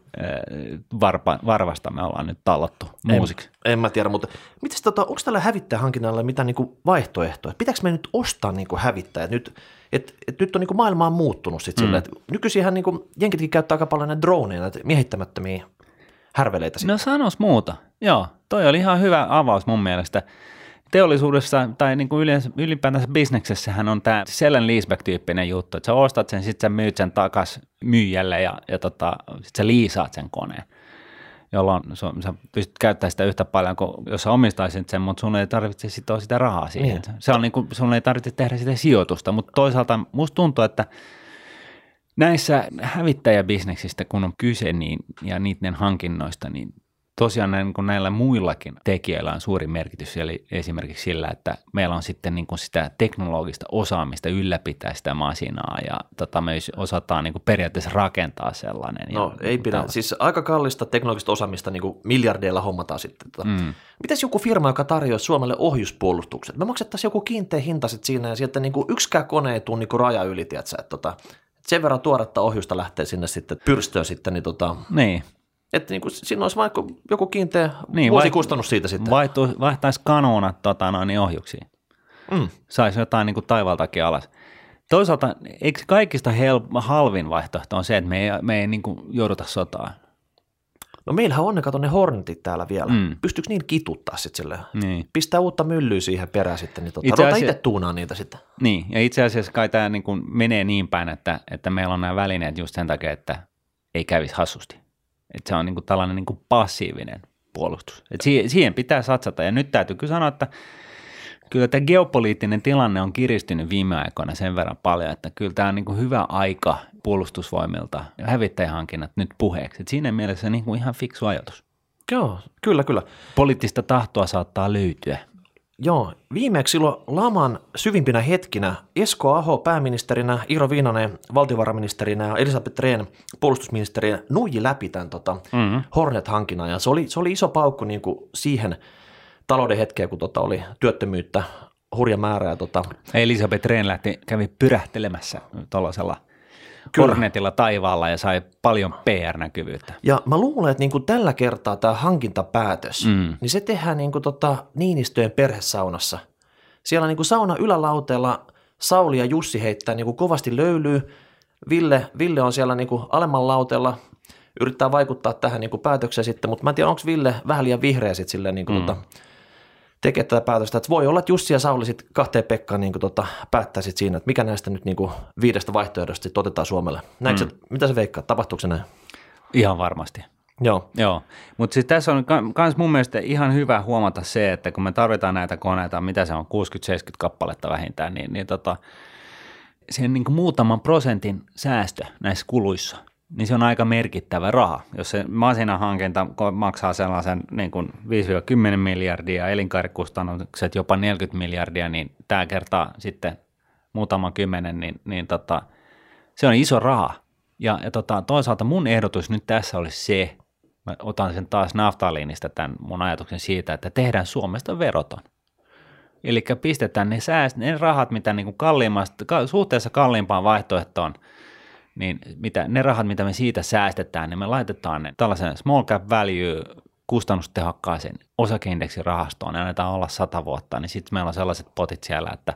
S1: varpa, varvasta me ollaan nyt tallottu muusiksi?
S2: En, en mä tiedä, mutta mitäs tota, onko tällä hävittäjähankinnalla mitään niinku vaihtoehtoja? Pitääkö me nyt ostaa niinku hävittäjät? Nyt, et, et nyt on niinku maailma on muuttunut sit mm. sillä, että nykyisinhän niinku, jenkitkin käyttää aika paljon näitä droneja, näitä miehittämättömiä härveleitä. Sit.
S1: No sanos muuta. Joo, toi oli ihan hyvä avaus mun mielestä. Teollisuudessa tai niin kuin yleensä, ylipäätänsä bisneksessähän on tämä sell and leaseback-tyyppinen juttu, että sä ostat sen, sitten sä myyt sen takas myyjälle ja, ja tota, sitten sä liisaat sen koneen, jolloin sä pystyt käyttämään sitä yhtä paljon kuin jos sä omistaisit sen, mutta sun ei tarvitse sitoa sitä rahaa siihen.
S2: Niin.
S1: Se on niin kuin, sun ei tarvitse tehdä sitä sijoitusta, mutta toisaalta musta tuntuu, että näissä hävittäjäbisneksistä, kun on kyse niin, ja niiden hankinnoista, niin tosiaan näin, kun näillä muillakin tekijöillä on suuri merkitys, eli esimerkiksi sillä, että meillä on sitten niin kuin sitä teknologista osaamista ylläpitää sitä masinaa ja tota, me osataan niin kuin periaatteessa rakentaa sellainen.
S2: No
S1: ja,
S2: ei pidä. Siis aika kallista teknologista osaamista niinku miljardeilla hommataan sitten. Tota.
S1: Mm.
S2: Mitäs joku firma, joka tarjoaa Suomelle ohjuspuolustukset? Me maksettaisiin joku kiinteä hinta sit siinä ja sieltä niinku yksikään kone ei tule niinku raja yli, tiedätkö, että tota, sen verran tuoretta ohjusta lähtee sinne sitten pyrstöön sitten, niin tota,
S1: Niin,
S2: että niinku, siinä olisi vaikka joku kiinteä
S1: Niin,
S2: niin, vuosikustannus siitä sitten.
S1: vaihtu, vaihtaisi kanoonat tota, noin, ohjuksiin.
S2: Mm.
S1: saisi jotain niin kuin taivaltakin alas. Toisaalta eikö kaikista hel- halvin vaihtoehto on se, että me ei, me ei niin kuin jouduta sotaan?
S2: No meillähän on ne, kato ne Hornetit täällä vielä.
S1: Mm.
S2: Pystyykö niin kituttaa sitten silleen?
S1: Niin.
S2: Pistää uutta myllyä siihen perään sitten, niin tota,
S1: Itse asia-
S2: itse tuunaa niitä sitten.
S1: niin, ja itse asiassa kai tämä niin kuin menee niin päin, että, että meillä on nämä välineet just sen takia, että ei kävisi hassusti. Että se on niin kuin tällainen niin kuin passiivinen puolustus. Et siihen, siihen pitää satsata, ja nyt täytyy kyllä sanoa, että kyllä tämä geopoliittinen tilanne on kiristynyt viime aikoina sen verran paljon, että kyllä tämä on niin kuin hyvä aika puolustusvoimilta ja hävittäjähankinnat nyt puheeksi. Et siinä mielessä niin kuin ihan fiksu ajatus.
S2: Joo, kyllä, kyllä.
S1: Poliittista tahtoa saattaa löytyä.
S2: Joo, viimeksi silloin laman syvimpinä hetkinä Esko Aho pääministerinä, Iiro Viinanen valtiovarainministerinä ja Elisabeth Rehn puolustusministerinä nuiji läpi tämän tota,
S1: Mm-hmm.
S2: Hornet-hankinnan ja se oli, se oli iso paukku niin kuin siihen talouden hetkeen, kun tota, oli työttömyyttä hurja määrä ja tota,
S1: Elisabeth Rehn lähti, kävi pyrähtelemässä tuollaisella
S2: Kyllä.
S1: Hornetilla taivaalla ja sai paljon PR-näkyvyyttä.
S2: Ja mä luulen, että niin kuin tällä kertaa tämä hankintapäätös,
S1: Mm.
S2: niin se tehdään niin kuin tota Niinistöjen perhesaunassa. Siellä niin kuin sauna ylälauteella Sauli ja Jussi heittää niin kuin kovasti löylyy. Ville, Ville on siellä niin kuin alemman lauteella, yrittää vaikuttaa tähän niin kuin päätökseen sitten, mutta mä en tiedä, onko Ville vähän liian vihreä sitten silleen niin kuin
S1: mm.
S2: tota, tekee tätä päätöstä. Että voi olla, että Jussi ja Sauli sitten kahteen Pekkaan niin tota, päättää sit siinä, että mikä näistä nyt niin kuin viidestä vaihtoehdosta sit otetaan Suomelle. Mm. mitä se veikkaa? Tapahtuuko se näin?
S1: Ihan varmasti.
S2: Joo.
S1: Joo, mutta siis tässä on myös mun mielestä ihan hyvä huomata se, että kun me tarvitaan näitä koneita, mitä se on, 60-70 kappaletta vähintään, niin, niin tota, sen niin kuin muutaman prosentin säästö näissä kuluissa, niin se on aika merkittävä raha. Jos se masinahankinta maksaa sellaisen niin kuin 5-10 miljardia, elinkaarikustannukset jopa 40 miljardia, niin tämä kertaa sitten muutama kymmenen, niin, niin tota, se on iso raha. Ja, ja tota, toisaalta mun ehdotus nyt tässä olisi se, mä otan sen taas naftaliinista tämän mun ajatuksen siitä, että tehdään Suomesta veroton. Eli pistetään ne, sääst, ne rahat, mitä niin kuin kalliimmasta, suhteessa kalliimpaan vaihtoehtoon, niin mitä, ne rahat, mitä me siitä säästetään, niin me laitetaan ne tällaisen small cap value kustannustehokkaaseen osakeindeksirahastoon ja annetaan olla sata vuotta, niin sitten meillä on sellaiset potit siellä, että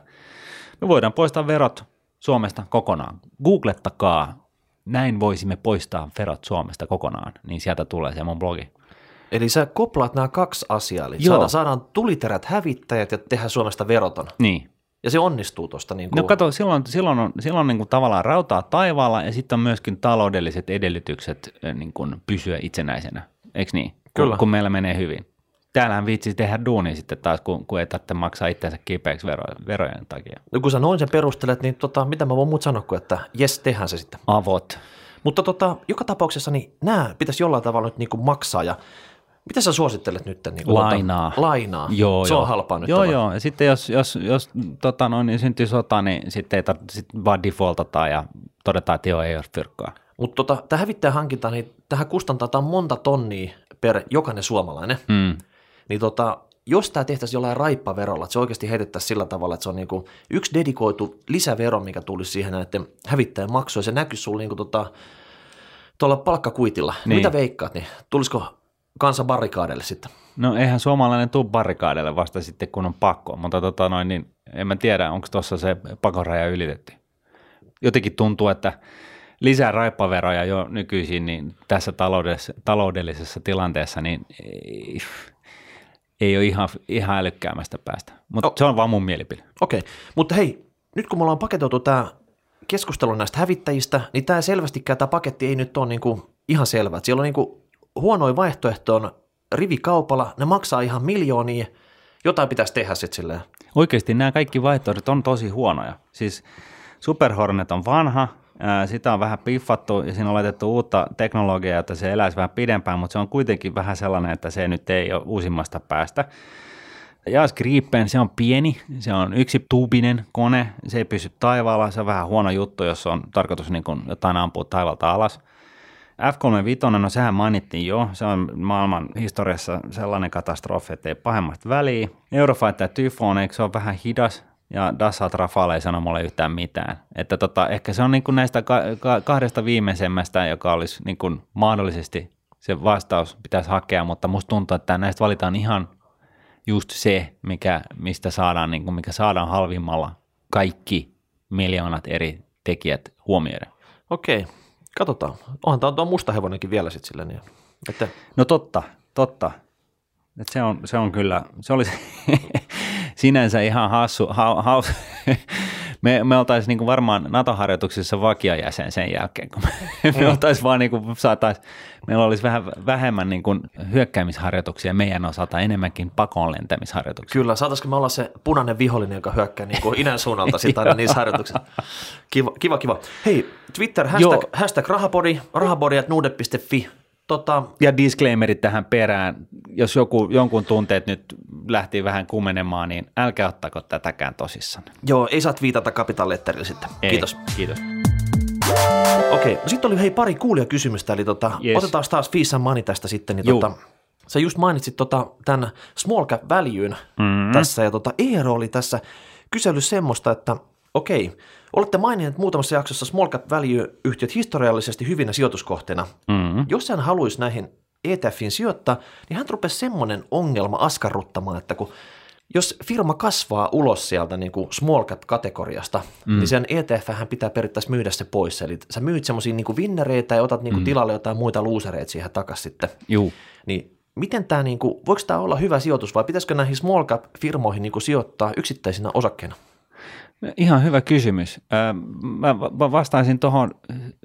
S1: me voidaan poistaa verot Suomesta kokonaan. Googlettakaa, näin voisimme poistaa verot Suomesta kokonaan, niin sieltä tulee se mun blogi.
S2: Eli sä koplaat nämä kaksi asiaa, eli saadaan, saadaan tuliterät hävittäjät ja tehdä Suomesta veroton.
S1: Niin.
S2: Ja se onnistuu tuosta. Niin
S1: kuin... No kato, silloin, silloin on, silloin niin kuin tavallaan rautaa taivaalla ja sitten on myöskin taloudelliset edellytykset niin kuin pysyä itsenäisenä, eikö niin? Kyllä. Kun, kun meillä menee hyvin. Täällähän viitsi tehdä duuni sitten taas, kun, kun ei tarvitse maksaa itseänsä kipeäksi vero, verojen takia.
S2: No kun sä noin sen perustelet, niin tota, mitä mä voin muut sanoa kuin, että jes, tehdään se sitten.
S1: Avot.
S2: Mutta tota, joka tapauksessa niin nämä pitäisi jollain tavalla nyt niin kuin maksaa ja mitä sä suosittelet nyt? Niin
S1: kuin lainaa.
S2: Tota, lainaa.
S1: Joo,
S2: se
S1: joo.
S2: on halpaa nyt.
S1: Joo, joo. Ja sitten jos, jos, jos tota noin, niin syntyy sota, niin sitten ei tarvitse sit vaan defaultata ja todetaan, että joo, ei ole fyrkkaa.
S2: Mutta tota, tämä hävittäjä hankinta, niin tähän kustantaa monta tonnia per jokainen suomalainen.
S1: Mm.
S2: Niin tota, jos tämä tehtäisiin jollain raippaverolla, että se oikeasti heitettäisiin sillä tavalla, että se on niinku yksi dedikoitu lisävero, mikä tulisi siihen näiden hävittäjän maksuun, ja se näkyisi sinulla niinku tota, tuolla palkkakuitilla. Niin. Mitä veikkaat, niin tulisiko kansa barrikaadeille sitten?
S1: No eihän suomalainen tuu barrikaadeille vasta sitten, kun on pakko, mutta tota noin, niin en mä tiedä, onko tuossa se pakoraja ylitetty. Jotenkin tuntuu, että lisää raippaveroja jo nykyisin, niin tässä taloudellisessa, taloudellisessa tilanteessa, niin ei, ei ole ihan, ihan älykkäämästä päästä. Mutta oh. se on vaan mun mielipide.
S2: Okei, okay. mutta hei, nyt kun me ollaan paketoitu tämä keskustelu näistä hävittäjistä, niin tämä selvästikään tämä paketti ei nyt ole niinku ihan selvä. Siellä on niinku huonoin vaihtoehto on rivikaupalla, ne maksaa ihan miljoonia, jotain pitäisi tehdä sitten silleen.
S1: Oikeasti nämä kaikki vaihtoehdot on tosi huonoja. Siis Super Hornet on vanha, sitä on vähän piffattu ja siinä on laitettu uutta teknologiaa, että se eläisi vähän pidempään, mutta se on kuitenkin vähän sellainen, että se nyt ei ole uusimmasta päästä. Jaas Gripen, se on pieni, se on yksi tuubinen kone, se ei pysy taivaalla, se on vähän huono juttu, jos on tarkoitus niin kuin jotain ampua taivalta alas. F-35, no sehän mainittiin jo, se on maailman historiassa sellainen katastrofi, että ei pahemmasta väliä. Eurofighter Typhoon, eikö se ole vähän hidas, ja Dassault Rafale ei sano mulle yhtään mitään. Että tota, ehkä se on niin kuin näistä ka- ka- kahdesta viimeisemmästä, joka olisi niin kuin mahdollisesti se vastaus pitäisi hakea, mutta musta tuntuu, että näistä valitaan ihan just se, mikä, mistä saadaan, niin kuin, mikä saadaan halvimmalla kaikki miljoonat eri tekijät huomioida.
S2: Okei, katsotaan. Onhan tämä on musta hevonenkin vielä sitten sillä niin. Että...
S1: No totta, totta. Et se, on, se on kyllä, se olisi sinänsä ihan hassu, ha, haus, me, me oltaisiin niin varmaan NATO-harjoituksissa vakiajäsen sen jälkeen, kun me, me mm. oltaisiin vaan niin kuin saatais, meillä olisi vähän vähemmän niin kuin hyökkäämisharjoituksia meidän osalta, enemmänkin pakoon lentämisharjoituksia.
S2: Kyllä, saataisiko me olla se punainen vihollinen, joka hyökkää niin kuin idän suunnalta sitten aina niissä harjoituksissa. Kiva, kiva, kiva. Hei, Twitter, hashtag, hashtag rahapodi, rahapodi.nuude.fi
S1: Tota... Ja disclaimerit tähän perään, jos joku, jonkun tunteet nyt lähti vähän kumenemaan, niin älkää ottako tätäkään tosissaan.
S2: Joo, ei saa viitata Capital Letterille sitten. Ei, kiitos.
S1: Kiitos.
S2: Okei, no sitten oli hei pari kuulia kysymystä, eli tota, yes. otetaan taas Fees Money tästä sitten. Niin tota, sä just mainitsit tota, tämän small cap valueyn mm-hmm. tässä, ja tota, Eero oli tässä kysely semmoista, että okei, Olette maininneet muutamassa jaksossa small cap value-yhtiöt historiallisesti hyvinä sijoituskohteena. Mm-hmm. Jos hän haluaisi näihin ETFin sijoittaa, niin hän rupesi semmoinen ongelma askarruttamaan, että kun jos firma kasvaa ulos sieltä niin kuin small cap-kategoriasta, mm. niin sen ETF hän pitää periaatteessa myydä se pois. Eli sä myyt semmoisia niin vinnereitä ja otat niin kuin mm. tilalle jotain muita luusereita siihen takaisin sitten.
S1: Juu.
S2: Niin miten tämä, niin kuin, voiko tämä olla hyvä sijoitus vai pitäisikö näihin small cap-firmoihin niin kuin sijoittaa yksittäisinä osakkeina?
S1: Ihan hyvä kysymys. Mä vastaisin tuohon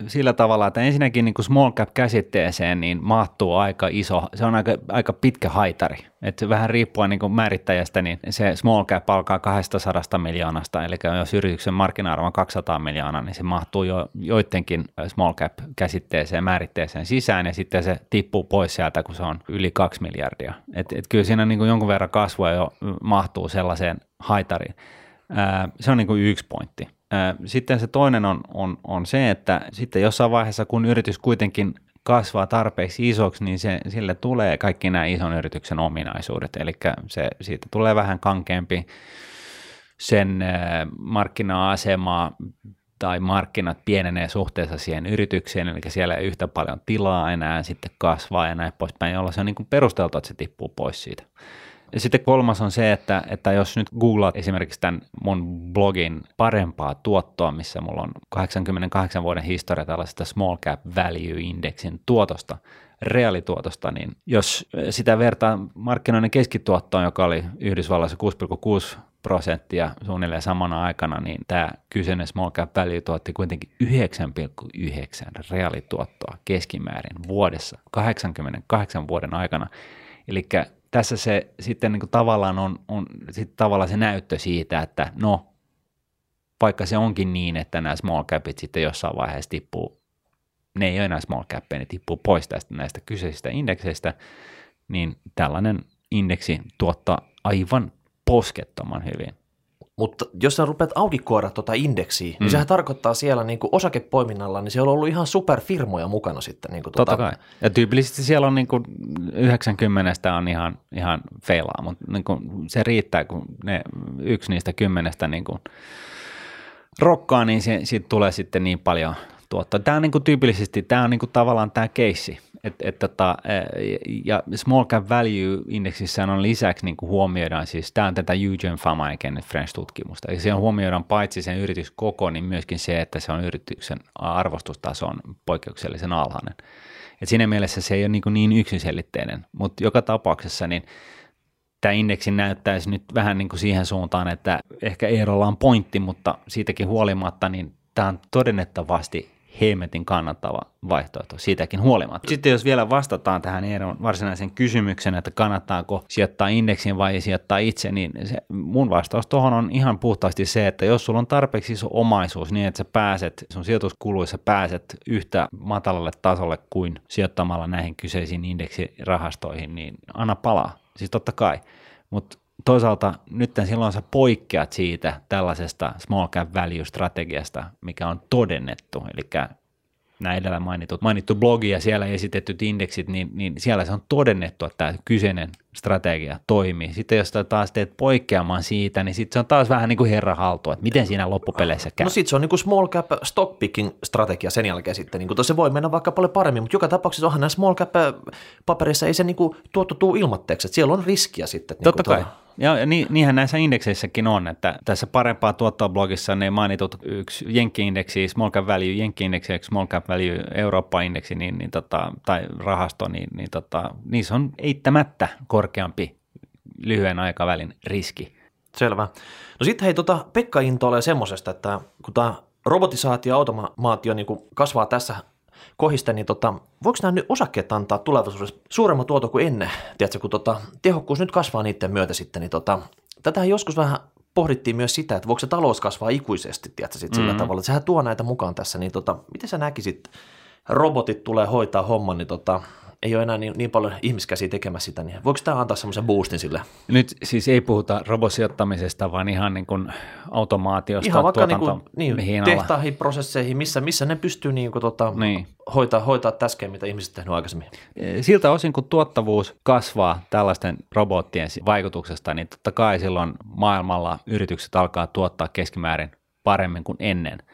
S1: sillä tavalla, että ensinnäkin niin small cap käsitteeseen niin mahtuu aika iso, se on aika, aika pitkä haitari. Että vähän riippuen niin määrittäjästä, niin se small cap alkaa 200 miljoonasta, eli jos yrityksen markkina-arvo on 200 miljoonaa, niin se mahtuu jo joidenkin small cap käsitteeseen, määritteeseen sisään, ja sitten se tippuu pois sieltä, kun se on yli 2 miljardia. Et, et kyllä siinä niin jonkun verran kasvua jo mahtuu sellaiseen haitariin. Se on niin kuin yksi pointti. Sitten se toinen on, on, on se, että sitten jossain vaiheessa, kun yritys kuitenkin kasvaa tarpeeksi isoksi, niin se, sille tulee kaikki nämä ison yrityksen ominaisuudet, eli se, siitä tulee vähän kankeampi sen markkina-asemaa tai markkinat pienenee suhteessa siihen yritykseen, eli siellä ei yhtä paljon tilaa enää sitten kasvaa ja näin poispäin, jolloin se on niin perusteltu, että se tippuu pois siitä. Ja sitten kolmas on se, että, että jos nyt googlaat esimerkiksi tämän mun blogin parempaa tuottoa, missä mulla on 88 vuoden historia tällaisesta small cap value indexin tuotosta, reaalituotosta, niin jos sitä vertaa markkinoiden keskituottoon, joka oli Yhdysvalloissa 6,6 prosenttia suunnilleen samana aikana, niin tämä kyseinen small cap value tuotti kuitenkin 9,9 reaalituottoa keskimäärin vuodessa 88 vuoden aikana. Eli tässä se sitten niin kuin tavallaan on, on sit tavallaan se näyttö siitä, että no, vaikka se onkin niin, että nämä small capit sitten jossain vaiheessa tippuu, ne ei ole enää small cappeja, ne tippuu pois tästä näistä kyseisistä indekseistä, niin tällainen indeksi tuottaa aivan poskettoman hyvin.
S2: Mutta jos sä rupeat audikoida tuota indeksiä, niin mm. sehän tarkoittaa siellä niin kuin osakepoiminnalla, niin siellä on ollut ihan superfirmoja mukana sitten. Niin kuin
S1: tuota... Totta kai. Ja tyypillisesti siellä on niin kuin 90 on ihan, ihan feilaa, mutta niin kuin se riittää, kun ne yksi niistä kymmenestä niin kuin rokkaa, niin se, siitä tulee sitten niin paljon tuottaa. Tämä on niin kuin tyypillisesti, tämä on niin kuin tavallaan tämä keissi. Et, et, tota, ja small cap value indeksissä on lisäksi niin kuin huomioidaan, siis tämä on tätä Eugene Fama ja Kenneth French-tutkimusta, eli siellä huomioidaan paitsi sen yrityskoko, niin myöskin se, että se on yrityksen arvostustaso on poikkeuksellisen alhainen. Et siinä mielessä se ei ole niin, kuin niin yksiselitteinen, mutta joka tapauksessa niin tämä indeksi näyttäisi nyt vähän niin kuin siihen suuntaan, että ehkä Eerolla on pointti, mutta siitäkin huolimatta, niin tämä on todennettavasti hemmetin kannattava vaihtoehto siitäkin huolimatta. Sitten jos vielä vastataan tähän Eeron varsinaisen kysymyksen, että kannattaako sijoittaa indeksin vai sijoittaa itse, niin se, mun vastaus tuohon on ihan puhtaasti se, että jos sulla on tarpeeksi iso omaisuus niin, että sä pääset, sun sijoituskuluissa pääset yhtä matalalle tasolle kuin sijoittamalla näihin kyseisiin indeksirahastoihin, niin anna palaa. Siis totta kai. Mutta toisaalta nyt silloin sä poikkeat siitä tällaisesta small cap value strategiasta, mikä on todennettu, eli nämä edellä mainitut, mainittu blogi ja siellä esitetyt indeksit, niin, niin siellä se on todennettu, että tämä kyseinen strategia toimii. Sitten jos taas teet poikkeamaan siitä, niin sitten se on taas vähän niin kuin herra haltu, että miten siinä loppupeleissä käy.
S2: No sitten se on niin kuin small cap stock picking strategia sen jälkeen sitten. Niin kuin se voi mennä vaikka paljon paremmin, mutta joka tapauksessa onhan nämä small cap paperissa ei se niin kuin tuotto tuu ilmatteeksi, että siellä on riskiä sitten. Niin
S1: Totta kai. Tuolla. Ja ni, niinhän näissä indekseissäkin on, että tässä parempaa tuottoa blogissa ne mainitut yksi Jenkki-indeksi, Small Cap Value, Jenkki-indeksi Small Cap Value, Eurooppa-indeksi niin, niin tota, tai rahasto, niin, niin tota, niissä on eittämättä korkeampi lyhyen aikavälin riski.
S2: Selvä. No sitten hei, tota, Pekka intoilee semmoisesta, että kun tämä robotisaatio ja automaatio niin kasvaa tässä kohiste, niin tota, voiko nämä nyt osakkeet antaa tulevaisuudessa suuremman tuoton kuin ennen? Tiedätkö, kun tota, tehokkuus nyt kasvaa niiden myötä sitten, niin tota, tätähän joskus vähän pohdittiin myös sitä, että voiko se talous kasvaa ikuisesti, tiedätkö, sit sillä mm-hmm. tavalla. Sehän tuo näitä mukaan tässä, niin tota, miten sä näkisit, robotit tulee hoitaa homman, niin tota, ei ole enää niin, niin paljon ihmiskäsiä tekemässä sitä, niin voiko tämä antaa semmoisen boostin sille?
S1: Nyt siis ei puhuta robosijoittamisesta, vaan ihan niin kuin automaatiosta,
S2: Ihan vaikka niin kuin, niin, tehtaihin, prosesseihin, missä, missä ne pystyy niin kuin, tota, niin. Hoitaa, hoitaa täskeen, mitä ihmiset tehnyt aikaisemmin.
S1: Siltä osin, kun tuottavuus kasvaa tällaisten robottien vaikutuksesta, niin totta kai silloin maailmalla yritykset alkaa tuottaa keskimäärin paremmin kuin ennen –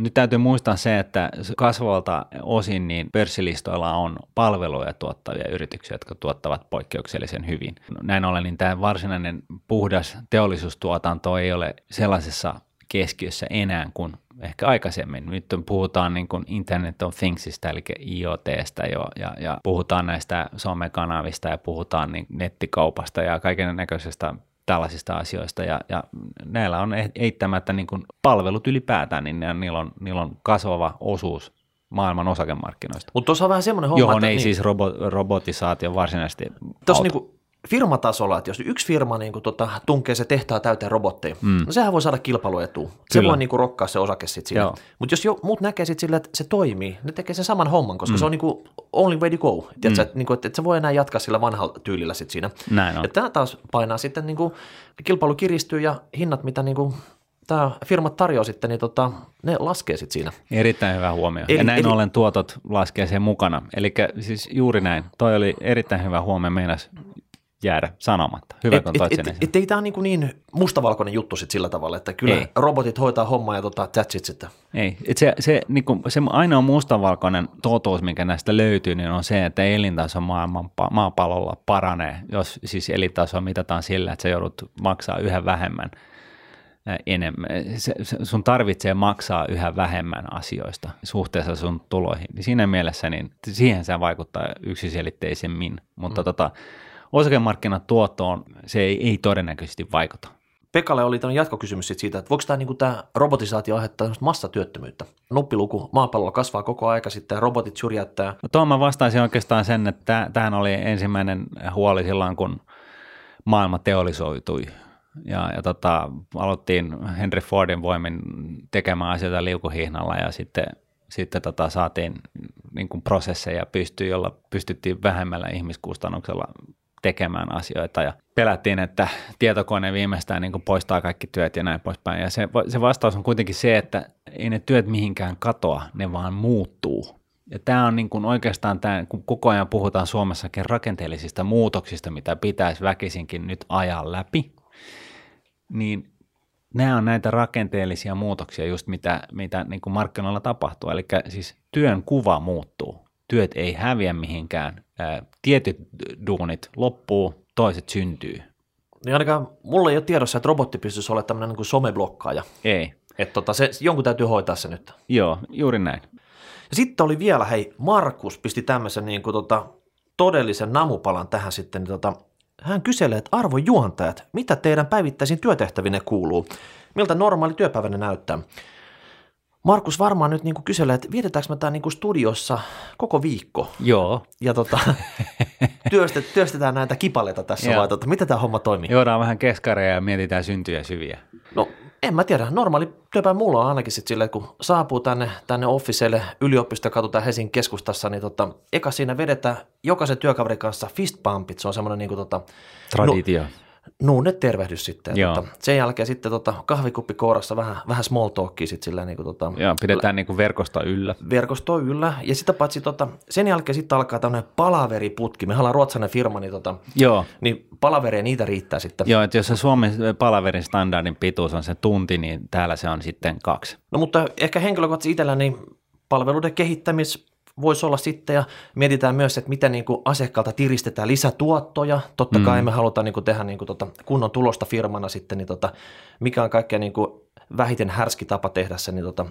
S1: nyt täytyy muistaa se, että kasvavalta osin niin pörssilistoilla on palveluja tuottavia yrityksiä, jotka tuottavat poikkeuksellisen hyvin. Näin ollen niin tämä varsinainen puhdas teollisuustuotanto ei ole sellaisessa keskiössä enää kuin ehkä aikaisemmin. Nyt puhutaan niin kuin Internet of Thingsista, eli IoTstä jo, ja, ja puhutaan näistä somekanavista ja puhutaan niin nettikaupasta ja kaiken näköisestä tällaisista asioista. Ja, ja näillä on e- eittämättä niin kuin palvelut ylipäätään, niin ne, niillä, on, niillä on kasvava osuus maailman osakemarkkinoista.
S2: Mutta tuossa on vähän semmoinen homma,
S1: Johon
S2: että
S1: ei
S2: niin,
S1: siis robo, robotisaatio varsinaisesti
S2: tuossa niinku firmatasolla, että jos yksi firma niinku tota, tunkee se tehtaa täyteen robotteja, mm. no sehän voi saada kilpailuetua. Se
S1: Kyllä.
S2: voi niinku rokkaa se osake sit siinä. Mutta jos jo, muut näkee sit sillä, että se toimii, ne tekee sen saman homman, koska mm. se on niinku only way to go. Tiedätkö, mm. että niinku, et, et sä voi enää jatkaa sillä vanhalla tyylillä sit siinä.
S1: Näin on.
S2: Ja tämä taas painaa sitten, niinku, kilpailu kiristyy ja hinnat, mitä niinku, tämä firmat tarjoaa sitten, niin tota, ne laskee sitten siinä.
S1: Erittäin hyvä huomio.
S2: Eli-
S1: ja näin
S2: eli-
S1: ollen tuotot laskee sen mukana. Eli siis juuri näin. Toi oli erittäin hyvä huomio, meinas jäädä sanomatta. Hyvä,
S2: Et,
S1: kun
S2: et,
S1: toit
S2: et,
S1: sen
S2: et, ei tämä on niinku niin mustavalkoinen juttu sit sillä tavalla, että kyllä
S1: Ei.
S2: robotit hoitaa hommaa ja tota, that's it sitten.
S1: Ei, et se, se, niin kuin, se ainoa mustavalkoinen totuus, mikä näistä löytyy, niin on se, että elintaso maailman, maapallolla paranee, jos siis elintaso mitataan sillä, että sä joudut maksaa yhä vähemmän ää, enemmän. Se, se, sun tarvitsee maksaa yhä vähemmän asioista suhteessa sun tuloihin. Niin siinä mielessä niin siihen se vaikuttaa yksiselitteisemmin, mutta mm. tota, osakemarkkinatuottoon se ei, ei todennäköisesti vaikuta.
S2: Pekalle oli tämmöinen jatkokysymys sit siitä, että voiko tämä niinku tää robotisaatio aiheuttaa massatyöttömyyttä. Nuppiluku maapallolla kasvaa koko aika sitten ja robotit syrjäyttää.
S1: No tuohon mä vastaisin oikeastaan sen, että tähän oli ensimmäinen huoli silloin, kun maailma teollisoitui. Ja, ja tota, aloittiin Henry Fordin voimin tekemään asioita liukuhihnalla ja sitten, sitten tota, saatiin niin kuin prosesseja pystyy, jolla pystyttiin vähemmällä ihmiskustannuksella tekemään asioita ja pelättiin, että tietokone viimeistään niin poistaa kaikki työt ja näin poispäin. Ja se, se vastaus on kuitenkin se, että ei ne työt mihinkään katoa, ne vaan muuttuu. Ja tämä on niin kuin oikeastaan, tämä, kun koko ajan puhutaan Suomessakin rakenteellisista muutoksista, mitä pitäisi väkisinkin nyt ajaa läpi, niin nämä on näitä rakenteellisia muutoksia just mitä, mitä niin kuin markkinoilla tapahtuu. Eli siis työn kuva muuttuu. Työt ei häviä mihinkään. Ää, Tietyt duunit loppuu, toiset syntyy.
S2: Niin ainakaan mulla ei ole tiedossa, että robotti pystyisi olemaan tämmöinen niin someblokkaaja.
S1: Ei.
S2: Että tota, se, jonkun täytyy hoitaa se nyt.
S1: Joo, juuri näin.
S2: Ja sitten oli vielä, hei, Markus pisti tämmöisen niin kuin, tota, todellisen namupalan tähän sitten. Niin, tota, hän kyselee, että arvon juontajat, mitä teidän päivittäisiin työtehtävinne kuuluu? Miltä normaali työpäivänne näyttää? Markus varmaan nyt niin kuin kyselee, että vietetäänkö me tämä niin kuin studiossa koko viikko?
S1: Joo.
S2: Ja tota, työstet, työstetään näitä kipaleita tässä
S1: Joo.
S2: vai tota, miten tämä homma toimii?
S1: Juodaan vähän keskareja ja mietitään syntyjä syviä.
S2: No en mä tiedä, normaali työpäivä mulla on ainakin sitten silleen, kun saapuu tänne, tänne officeille yliopistokatu Helsingin keskustassa, niin tota, eka siinä vedetään jokaisen työkaverin kanssa fist bumpit, se on semmoinen niin kuin tota,
S1: Traditio.
S2: Nuunne tervehdys sitten.
S1: Joo.
S2: Tota, sen jälkeen sitten tota, kahvikuppi kourassa vähän, vähän small talkia sitten sillä niin kuin, tota,
S1: Joo, pidetään niin kuin verkosta yllä.
S2: verkostoa yllä. Ja sitä paitsi tota, sen jälkeen sitten alkaa tämmöinen palaveriputki. Me ollaan ruotsalainen firma, niin, tota,
S1: Joo.
S2: niin palavereja niitä riittää sitten.
S1: Joo, että jos se Suomen palaverin standardin pituus on se tunti, niin täällä se on sitten kaksi.
S2: No mutta ehkä henkilökohtaisesti itsellä niin palveluiden kehittämis voisi olla sitten ja mietitään myös, että miten niin kuin asiakkaalta tiristetään lisätuottoja. Totta
S1: Mm.
S2: kai me halutaan niin kuin tehdä niin kuin tota kunnon tulosta firmana sitten, niin tota, mikä on kaikkein niin kuin vähiten härski tapa tehdä se, niin tota,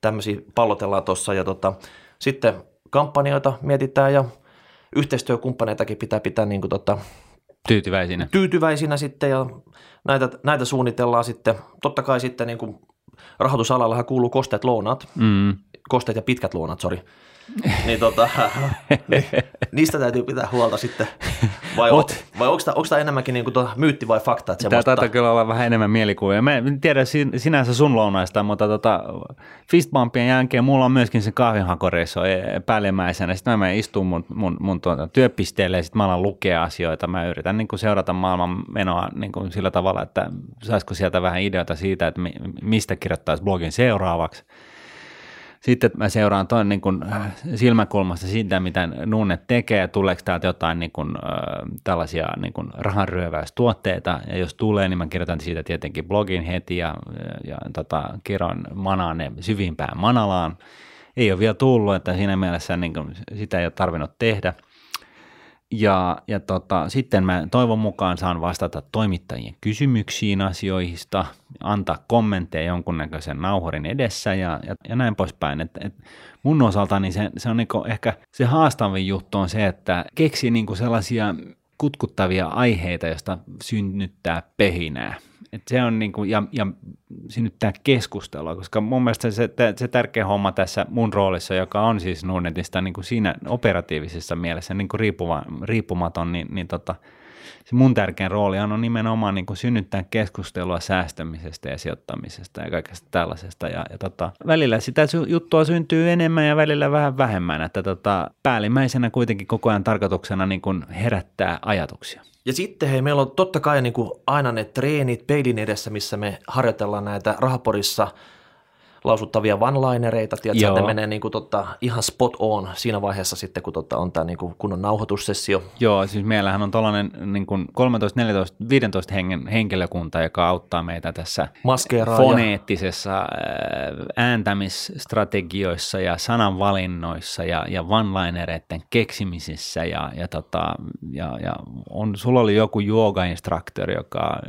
S2: tämmöisiä pallotellaan tuossa ja tota, sitten kampanjoita mietitään ja yhteistyökumppaneitakin pitää pitää niin kuin tota,
S1: Tyytyväisinä.
S2: tyytyväisinä sitten ja näitä, näitä suunnitellaan sitten. Totta kai sitten niin kuin rahoitusalallahan kuuluu kosteet lounaat,
S1: Mm.
S2: kosteet ja pitkät luonat, sori. Niin tota, ni, niistä täytyy pitää huolta sitten. Vai, o, vai onko tämä enemmänkin niinku tuota myytti vai fakta? Että
S1: Tämä taitaa kyllä olla vähän enemmän mielikuvia. Mä en tiedä sin- sinänsä sun lounaista, mutta tota, fistbumpien jälkeen mulla on myöskin se kahvinhakoreissa päällimmäisenä. Sitten mä menen istuun mun, mun, mun tuota, työpisteelle ja sitten mä alan lukea asioita. Mä yritän niin kuin seurata maailman menoa niin kuin sillä tavalla, että saisiko sieltä vähän ideoita siitä, että mi- mistä kirjoittaisi blogin seuraavaksi. Sitten mä seuraan tuon niin kuin silmäkulmasta sitä, mitä Nunnet tekee, tuleeko täältä jotain niin kuin, äh, tällaisia niin kuin rahanryöväystuotteita, ja jos tulee, niin mä kirjoitan siitä tietenkin blogin heti, ja, ja tota, kirjoin manaan ne syvimpään manalaan. Ei ole vielä tullut, että siinä mielessä niin kuin, sitä ei ole tarvinnut tehdä. Ja, ja tota, sitten mä toivon mukaan saan vastata toimittajien kysymyksiin asioista, antaa kommentteja jonkunnäköisen nauhorin edessä ja, ja, ja näin poispäin. Et, et mun osalta niin se, se on niinku ehkä se haastavin juttu on se, että keksi niinku sellaisia kutkuttavia aiheita, joista synnyttää pehinää. Et se on niin kuin, ja, ja synnyttää keskustelua, koska mun mielestä se, se tärkeä homma tässä mun roolissa, joka on siis Nordnetista niin kuin siinä operatiivisessa mielessä niin kuin riippuma, riippumaton, niin, niin tota, se mun tärkein rooli on nimenomaan niin kuin synnyttää keskustelua säästämisestä ja sijoittamisesta ja kaikesta tällaisesta. Ja, ja tota, välillä sitä juttua syntyy enemmän ja välillä vähän vähemmän, että tota, päällimmäisenä kuitenkin koko ajan tarkoituksena niin kuin herättää ajatuksia.
S2: Ja sitten hei, meillä on totta kai niin kuin aina ne treenit peilin edessä, missä me harjoitellaan näitä rahaporissa – lausuttavia one-linereita, tiedätkö, että ne menee niin kuin, tota, ihan spot on siinä vaiheessa sitten, kun tota, on tämä niin kuin, kunnon nauhoitussessio.
S1: Joo, siis meillähän on tällainen niin kuin 13, 14, 15 hengen henkilökunta, joka auttaa meitä tässä
S2: Maskeeraaja.
S1: foneettisessa ääntämisstrategioissa ja sananvalinnoissa ja, ja one-linereiden keksimisessä ja, ja, tota, ja, ja on, sulla oli joku jooga-instruktori, joka...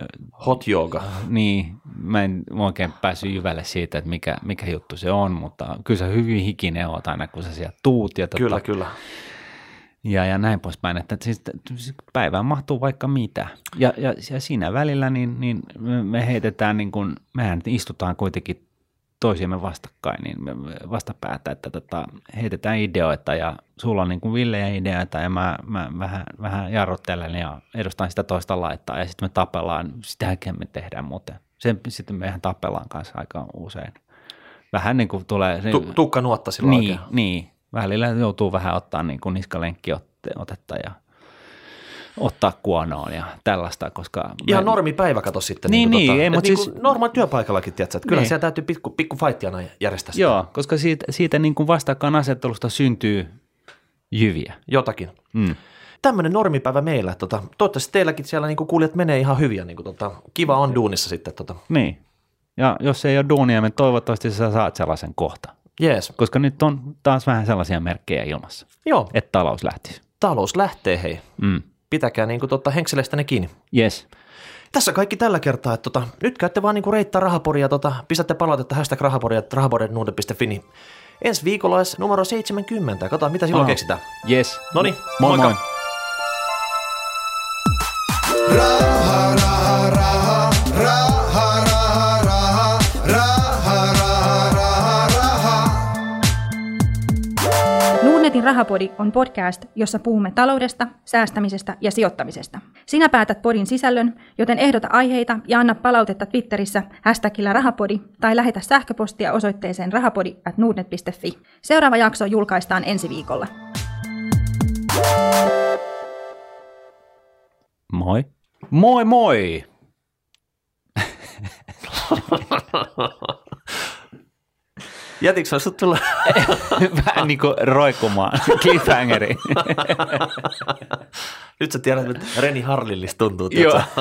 S2: Hot yoga.
S1: Niin, mä en oikein päässyt jyvälle siitä, että mikä, mikä juttu se on, mutta kyllä sä hyvin hikinen oot aina, kun sä sieltä tuut. Ja
S2: kyllä, tota, kyllä.
S1: Ja, ja näin poispäin, että siis, siis päivään mahtuu vaikka mitä. Ja, ja, ja siinä välillä niin, niin me heitetään, niin kuin, mehän istutaan kuitenkin toisiamme vastakkain, niin me vastapäätä, että tota, heitetään ideoita ja sulla on niin kuin villejä ideoita ja mä, mä vähän, vähän jarruttelen ja edustan sitä toista laittaa ja sitten me tapellaan, sitäkin me tehdään muuten. Sen, sitten mehän tapellaan kanssa aika usein vähän niin kuin tulee...
S2: Tu, tukka nuotta silloin
S1: niin, oikein. Niin, välillä joutuu vähän ottaa niin kuin niskalenkki otetta ja ottaa kuonoon ja tällaista, koska...
S2: Ihan normi päivä kato sitten.
S1: Niin, niin,
S2: tota,
S1: ei, mutta
S2: niin
S1: siis...
S2: normaali työpaikallakin, tiedätkö, että kyllä niin. siellä täytyy pikku, pikku fightia järjestää sitä.
S1: Joo, koska siitä, siitä niin kuin vastakkainasettelusta syntyy jyviä.
S2: Jotakin. Mm. Tämmöinen normipäivä meillä. Tota, toivottavasti teilläkin siellä niin kuulijat menee ihan hyvin ja niin kuin, tota, kiva on duunissa sitten. Tota.
S1: Niin, ja jos ei ole duunia, niin toivottavasti sä saat sellaisen kohta.
S2: Yes.
S1: Koska nyt on taas vähän sellaisia merkkejä ilmassa,
S2: Joo.
S1: että talous lähtisi.
S2: Talous lähtee, hei. Mm. Pitäkää niin kuin, tota, henkseleistä ne kiinni.
S1: Yes.
S2: Tässä kaikki tällä kertaa. Että, tota, nyt käytte vaan niin kuin reittaa rahaporia, tota, pistätte palautetta hashtag rahaporia, rahaporia.nuude.fi. Niin ensi viikolla olisi numero 70. Katsotaan, mitä silloin oh. keksitään.
S1: Yes.
S2: Noniin,
S1: moi moi. Raha,
S3: Budjetin rahapodi on podcast, jossa puhumme taloudesta, säästämisestä ja sijoittamisesta. Sinä päätät podin sisällön, joten ehdota aiheita ja anna palautetta Twitterissä hashtagillä rahapodi tai lähetä sähköpostia osoitteeseen rahapodi at nordnet.fi. Seuraava jakso julkaistaan ensi viikolla.
S1: Moi. Moi moi!
S2: Jätitkö sut tulla?
S1: Vähän niin kuin roikkumaan, cliffhangeri.
S2: Nyt sä tiedät, että Reni Harlillis tuntuu. Joo.